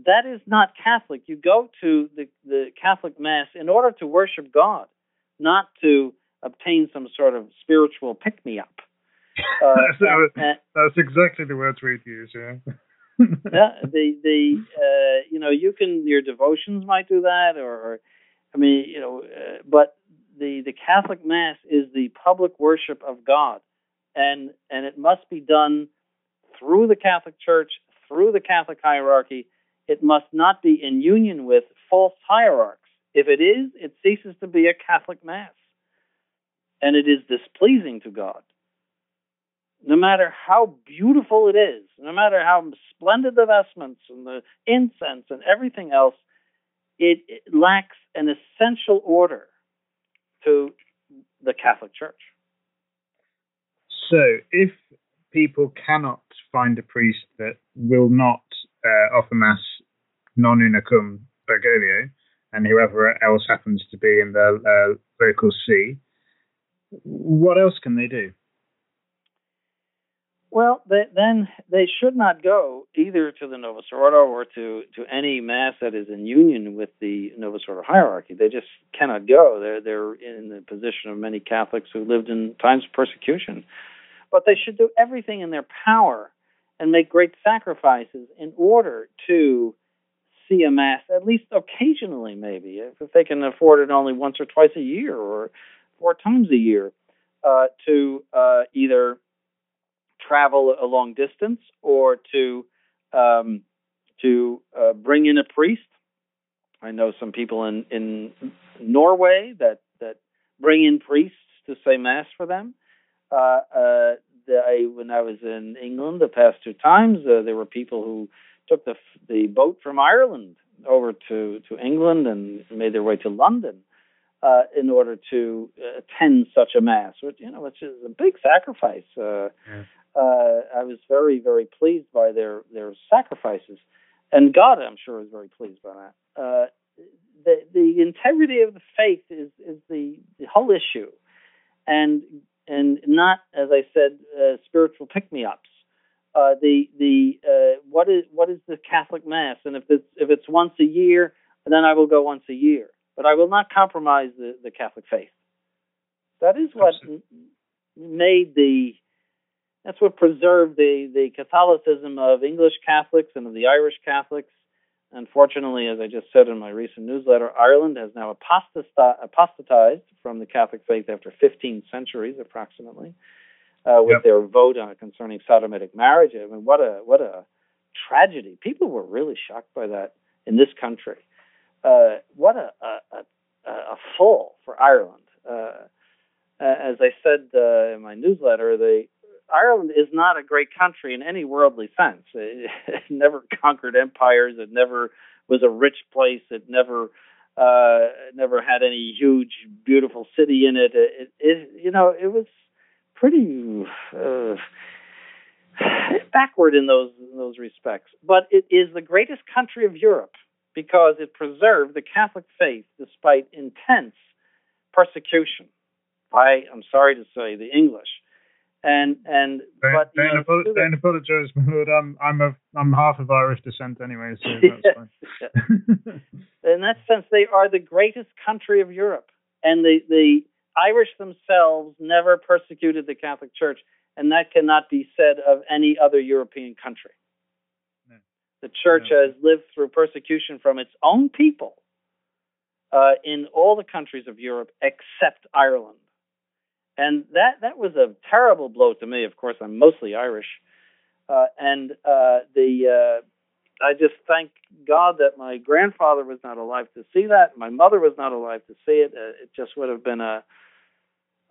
that is not Catholic. You go to the, the Catholic Mass in order to worship God, not to obtain some sort of spiritual pick me up. Uh, *laughs* that's, that's exactly the words we'd use, yeah. yeah, the the uh, you know you can your devotions might do that, or, or I mean you know, uh, but the the Catholic Mass is the public worship of God, and and it must be done through the Catholic Church, through the Catholic hierarchy. It must not be in union with false hierarchs. If it is, it ceases to be a Catholic Mass, and it is displeasing to God no matter how beautiful it is, no matter how splendid the vestments and the incense and everything else, it, it lacks an essential order to the Catholic Church. So, if people cannot find a priest that will not uh, offer Mass non una cum Bergoglio, and whoever else happens to be in the uh, local see, what else can they do? Well, they, then they should not go either to the Novus Ordo or to, to any mass that is in union with the Novus Ordo hierarchy. They just cannot go. They're they're in the position of many Catholics who lived in times of persecution. But they should do everything in their power and make great sacrifices in order to see a mass at least occasionally, maybe if, they can afford it only once or twice a year or four times a year, uh, to uh, either travel a long distance or to um, to uh, bring in a priest. I know some people in in Norway that that bring in priests to say mass for them. Uh, uh, I, when I was in England the past two times, uh, there were people who took the the boat from Ireland over to to England and made their way to London uh, in order to attend such a mass, which you know, which is a big sacrifice. Uh, yeah uh, I was very, very pleased by their their sacrifices, and God, I'm sure, is very pleased by that. Uh, the the integrity of the faith is is the, the whole issue, and and not, as I said, uh, spiritual pick me ups. Uh, the the uh, what is what is the Catholic Mass, and if it's if it's once a year, then I will go once a year, but I will not compromise the, the Catholic faith. That is what Absolutely. made the that's what preserved the, the Catholicism of English Catholics and of the Irish Catholics. Unfortunately, as I just said in my recent newsletter, Ireland has now apostatized from the Catholic faith after 15 centuries, approximately, uh, with yep. their vote on concerning sodomitic marriage. I mean, what a what a tragedy. People were really shocked by that in this country. Uh, what a, a, a, fall for Ireland. Uh, as I said uh, in my newsletter, the Ireland is not a great country in any worldly sense. It, *laughs* it never conquered empires. It never was a rich place. It never uh, never had any huge, beautiful city in it. It, it you know, it was pretty uh, *sighs* backward in those in those respects. But it is the greatest country of Europe because it preserved the Catholic faith despite intense persecution by, I'm sorry to say, the English. And and don't, but don't, know, don't apologize, my lord. I'm I'm a I'm half of Irish descent anyway, so *laughs* that's fine. *laughs* in that sense, they are the greatest country of Europe, and the the Irish themselves never persecuted the Catholic Church, and that cannot be said of any other European country. The Church no. has lived through persecution from its own people uh, in all the countries of Europe except Ireland and that that was a terrible blow to me. Of course, I'm mostly Irish, uh, and uh, the uh, I just thank God that my grandfather was not alive to see that. My mother was not alive to see it. Uh, it just would have been a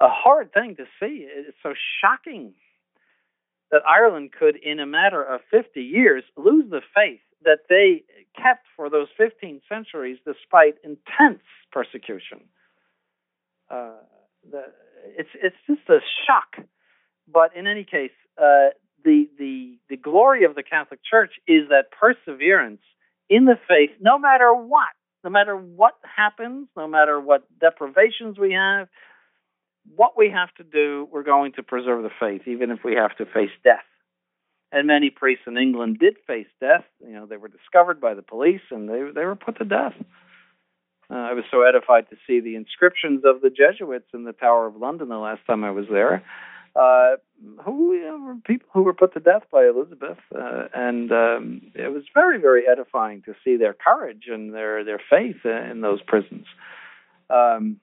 a hard thing to see. It's so shocking that Ireland could, in a matter of 50 years, lose the faith that they kept for those 15 centuries despite intense persecution. Uh, the, it's it's just a shock. But in any case, uh, the the the glory of the Catholic Church is that perseverance in the faith, no matter what, no matter what happens, no matter what deprivations we have, what we have to do, we're going to preserve the faith, even if we have to face death. And many priests in England did face death. You know, they were discovered by the police and they they were put to death. Uh, I was so edified to see the inscriptions of the Jesuits in the Tower of London the last time I was there. Uh, who you know, were people who were put to death by Elizabeth, uh, and um, it was very, very edifying to see their courage and their their faith in those prisons. Um,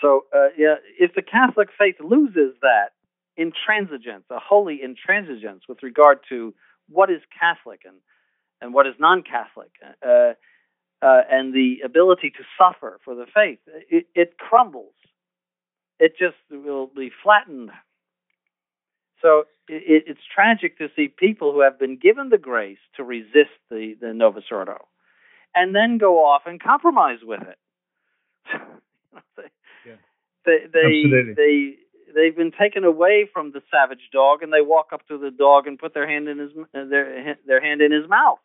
so, uh, yeah, if the Catholic faith loses that intransigence, a holy intransigence with regard to what is Catholic and and what is non-Catholic, uh, uh, and the ability to suffer for the faith, it, it crumbles. It just will be flattened. So it, it's tragic to see people who have been given the grace to resist the, the Novus Ordo and then go off and compromise with it. *laughs* they, they, they, they, they've been taken away from the savage dog and they walk up to the dog and put their hand in his their their hand in his mouth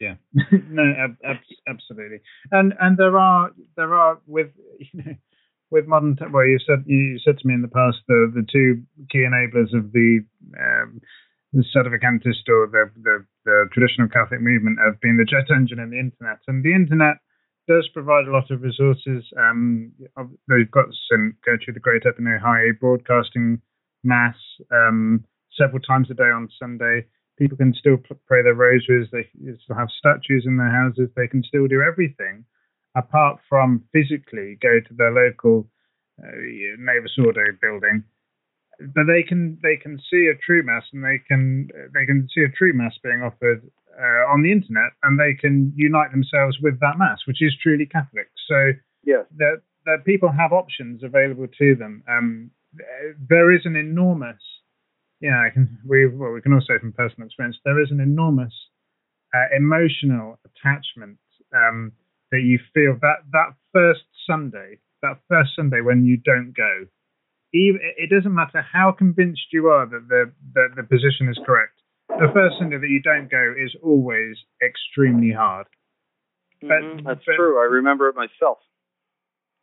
yeah, *laughs* no, ab- ab- absolutely. And and there are there are with you *laughs* know with modern te- well you said you said to me in the past the the two key enablers of the um, the sedevacantist or the, the the traditional Catholic movement have been the jet engine and the internet. And the internet does provide a lot of resources. Um, they've got some go through the Great Epine High broadcasting mass um, several times a day on Sunday people can still pray their rosaries. They still have statues in their houses. They can still do everything apart from physically go to their local uh, Novus Ordo building. But they can they can see a true mass and they can they can see a true mass being offered uh, on the internet and they can unite themselves with that mass, which is truly Catholic. So yes. that that people have options available to them. Um, there is an enormous yeah, I can. We well, we can also say from personal experience there is an enormous uh, emotional attachment um, that you feel that that first Sunday, that first Sunday when you don't go. Even, it doesn't matter how convinced you are that the that the position is correct. The first Sunday that you don't go is always extremely hard. Mm-hmm, that's but, true. I remember it myself.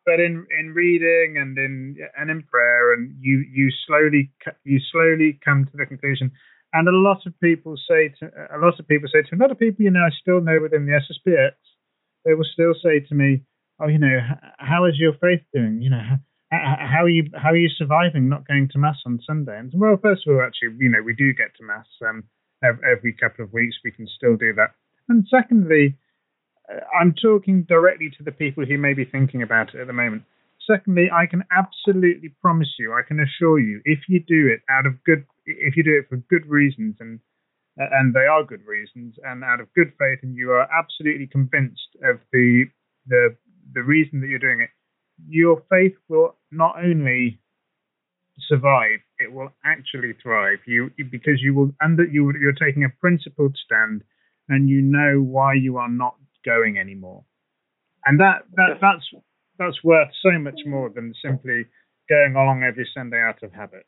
But in in reading and in and in prayer and you you slowly you slowly come to the conclusion. And a lot of people say to a lot of people say to a lot of people you know I still know within the SSPX they will still say to me oh you know how is your faith doing? You know how, are you how are you surviving not going to mass on Sunday? And well first of all actually you know we do get to mass um every couple of weeks we can still do that and secondly uh, I'm talking directly to the people who may be thinking about it at the moment. Secondly, I can absolutely promise you, I can assure you, if you do it out of good, if you do it for good reasons and uh, and they are good reasons, and out of good faith, and you are absolutely convinced of the the the reason that you're doing it, your faith will not only survive, it will actually thrive. You because you will under you you're taking a principled stand, and you know why you are not going anymore, and that that that's that's worth so much more than simply going along every Sunday out of habit.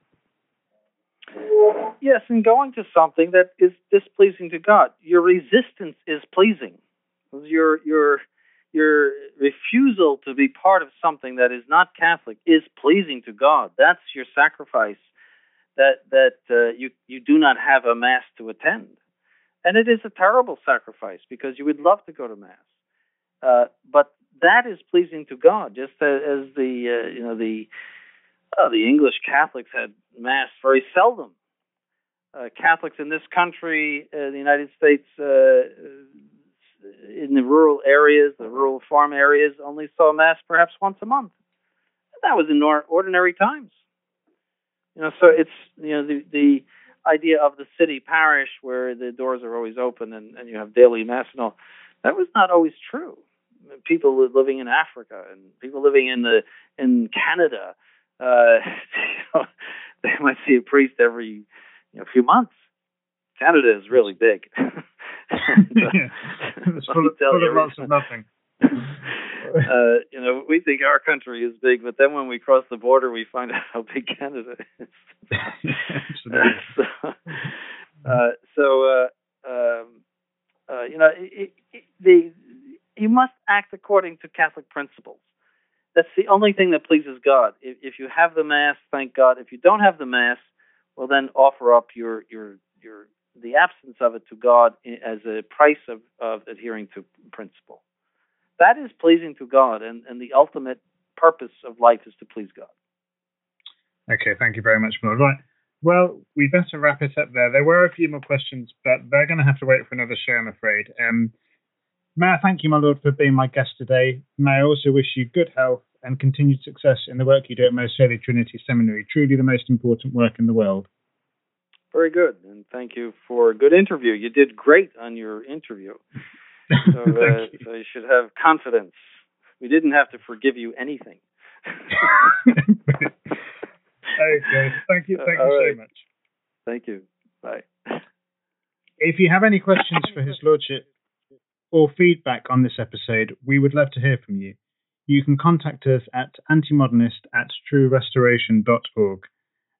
Yes, and going to something that is displeasing to God. Your resistance is pleasing. Your your your refusal to be part of something that is not Catholic is pleasing to God. That's your sacrifice. That that uh, you you do not have a mass to attend, and it is a terrible sacrifice because you would love to go to mass, uh, but that is pleasing to God. Just as, as the uh, you know the uh, the English Catholics had mass very seldom. Uh, Catholics in this country, uh, the United States, uh, in the rural areas, the rural farm areas, only saw mass perhaps once a month. That was in ordinary times. You know, so it's you know the the idea of the city parish where the doors are always open and, and you have daily mass and all. That was not always true. People living in Africa and people living in the in Canada uh, *laughs* you know, they might see a priest every you know, few months. Canada is really big. and, *laughs* uh, *laughs* it's full, of, full of lots of nothing. *laughs* uh, you know, we think our country is big, but then when we cross the border, we find out how big Canada is. *laughs* so, uh, so uh, um, uh, you know, it, it, the you must act according to Catholic principles that's the only thing that pleases God. If, if you have the mass, thank God. If you don't have the mass, well then offer up your your your the absence of it to God as a price of, of adhering to principle. That is pleasing to God, and, and the ultimate purpose of life is to please God. Okay, thank you very much, Lord. Right. Well, we better wrap it up there. There were a few more questions, but they're going to have to wait for another show, I'm afraid. Um, May I thank you, my lord, for being my guest today. May I also wish you good health and continued success in the work you do at Most Holy Trinity Seminary. Truly the most important work in the world. Very good, and thank you for a good interview. You did great on your interview. *laughs* So, uh, you. so you should have confidence. We didn't have to forgive you anything. *laughs* okay, thank you, thank you right. so much. Thank you. Bye. If you have any questions for His Lordship, or feedback on this episode, we would love to hear from you. You can contact us at antimodernist at truerestoration.org,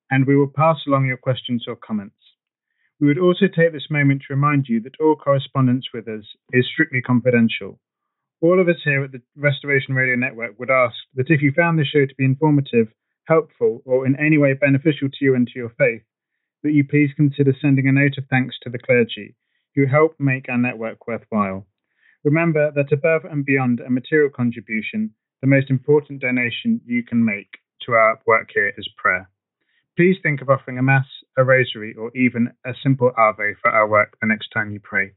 and we will pass along your questions or comments. We would also take this moment to remind you that all correspondence with us is strictly confidential. All of us here at the Restoration Radio Network would ask that if you found this show to be informative, helpful, or in any way beneficial to you and to your faith, that you please consider sending a note of thanks to the clergy who help make our network worthwhile. Remember that above and beyond a material contribution, the most important donation you can make to our work here is prayer. Please think of offering a Mass, a Rosary, or even a simple Ave for our work the next time you pray.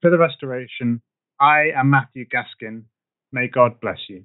For the restoration, I am Matthew Gaskin. May God bless you.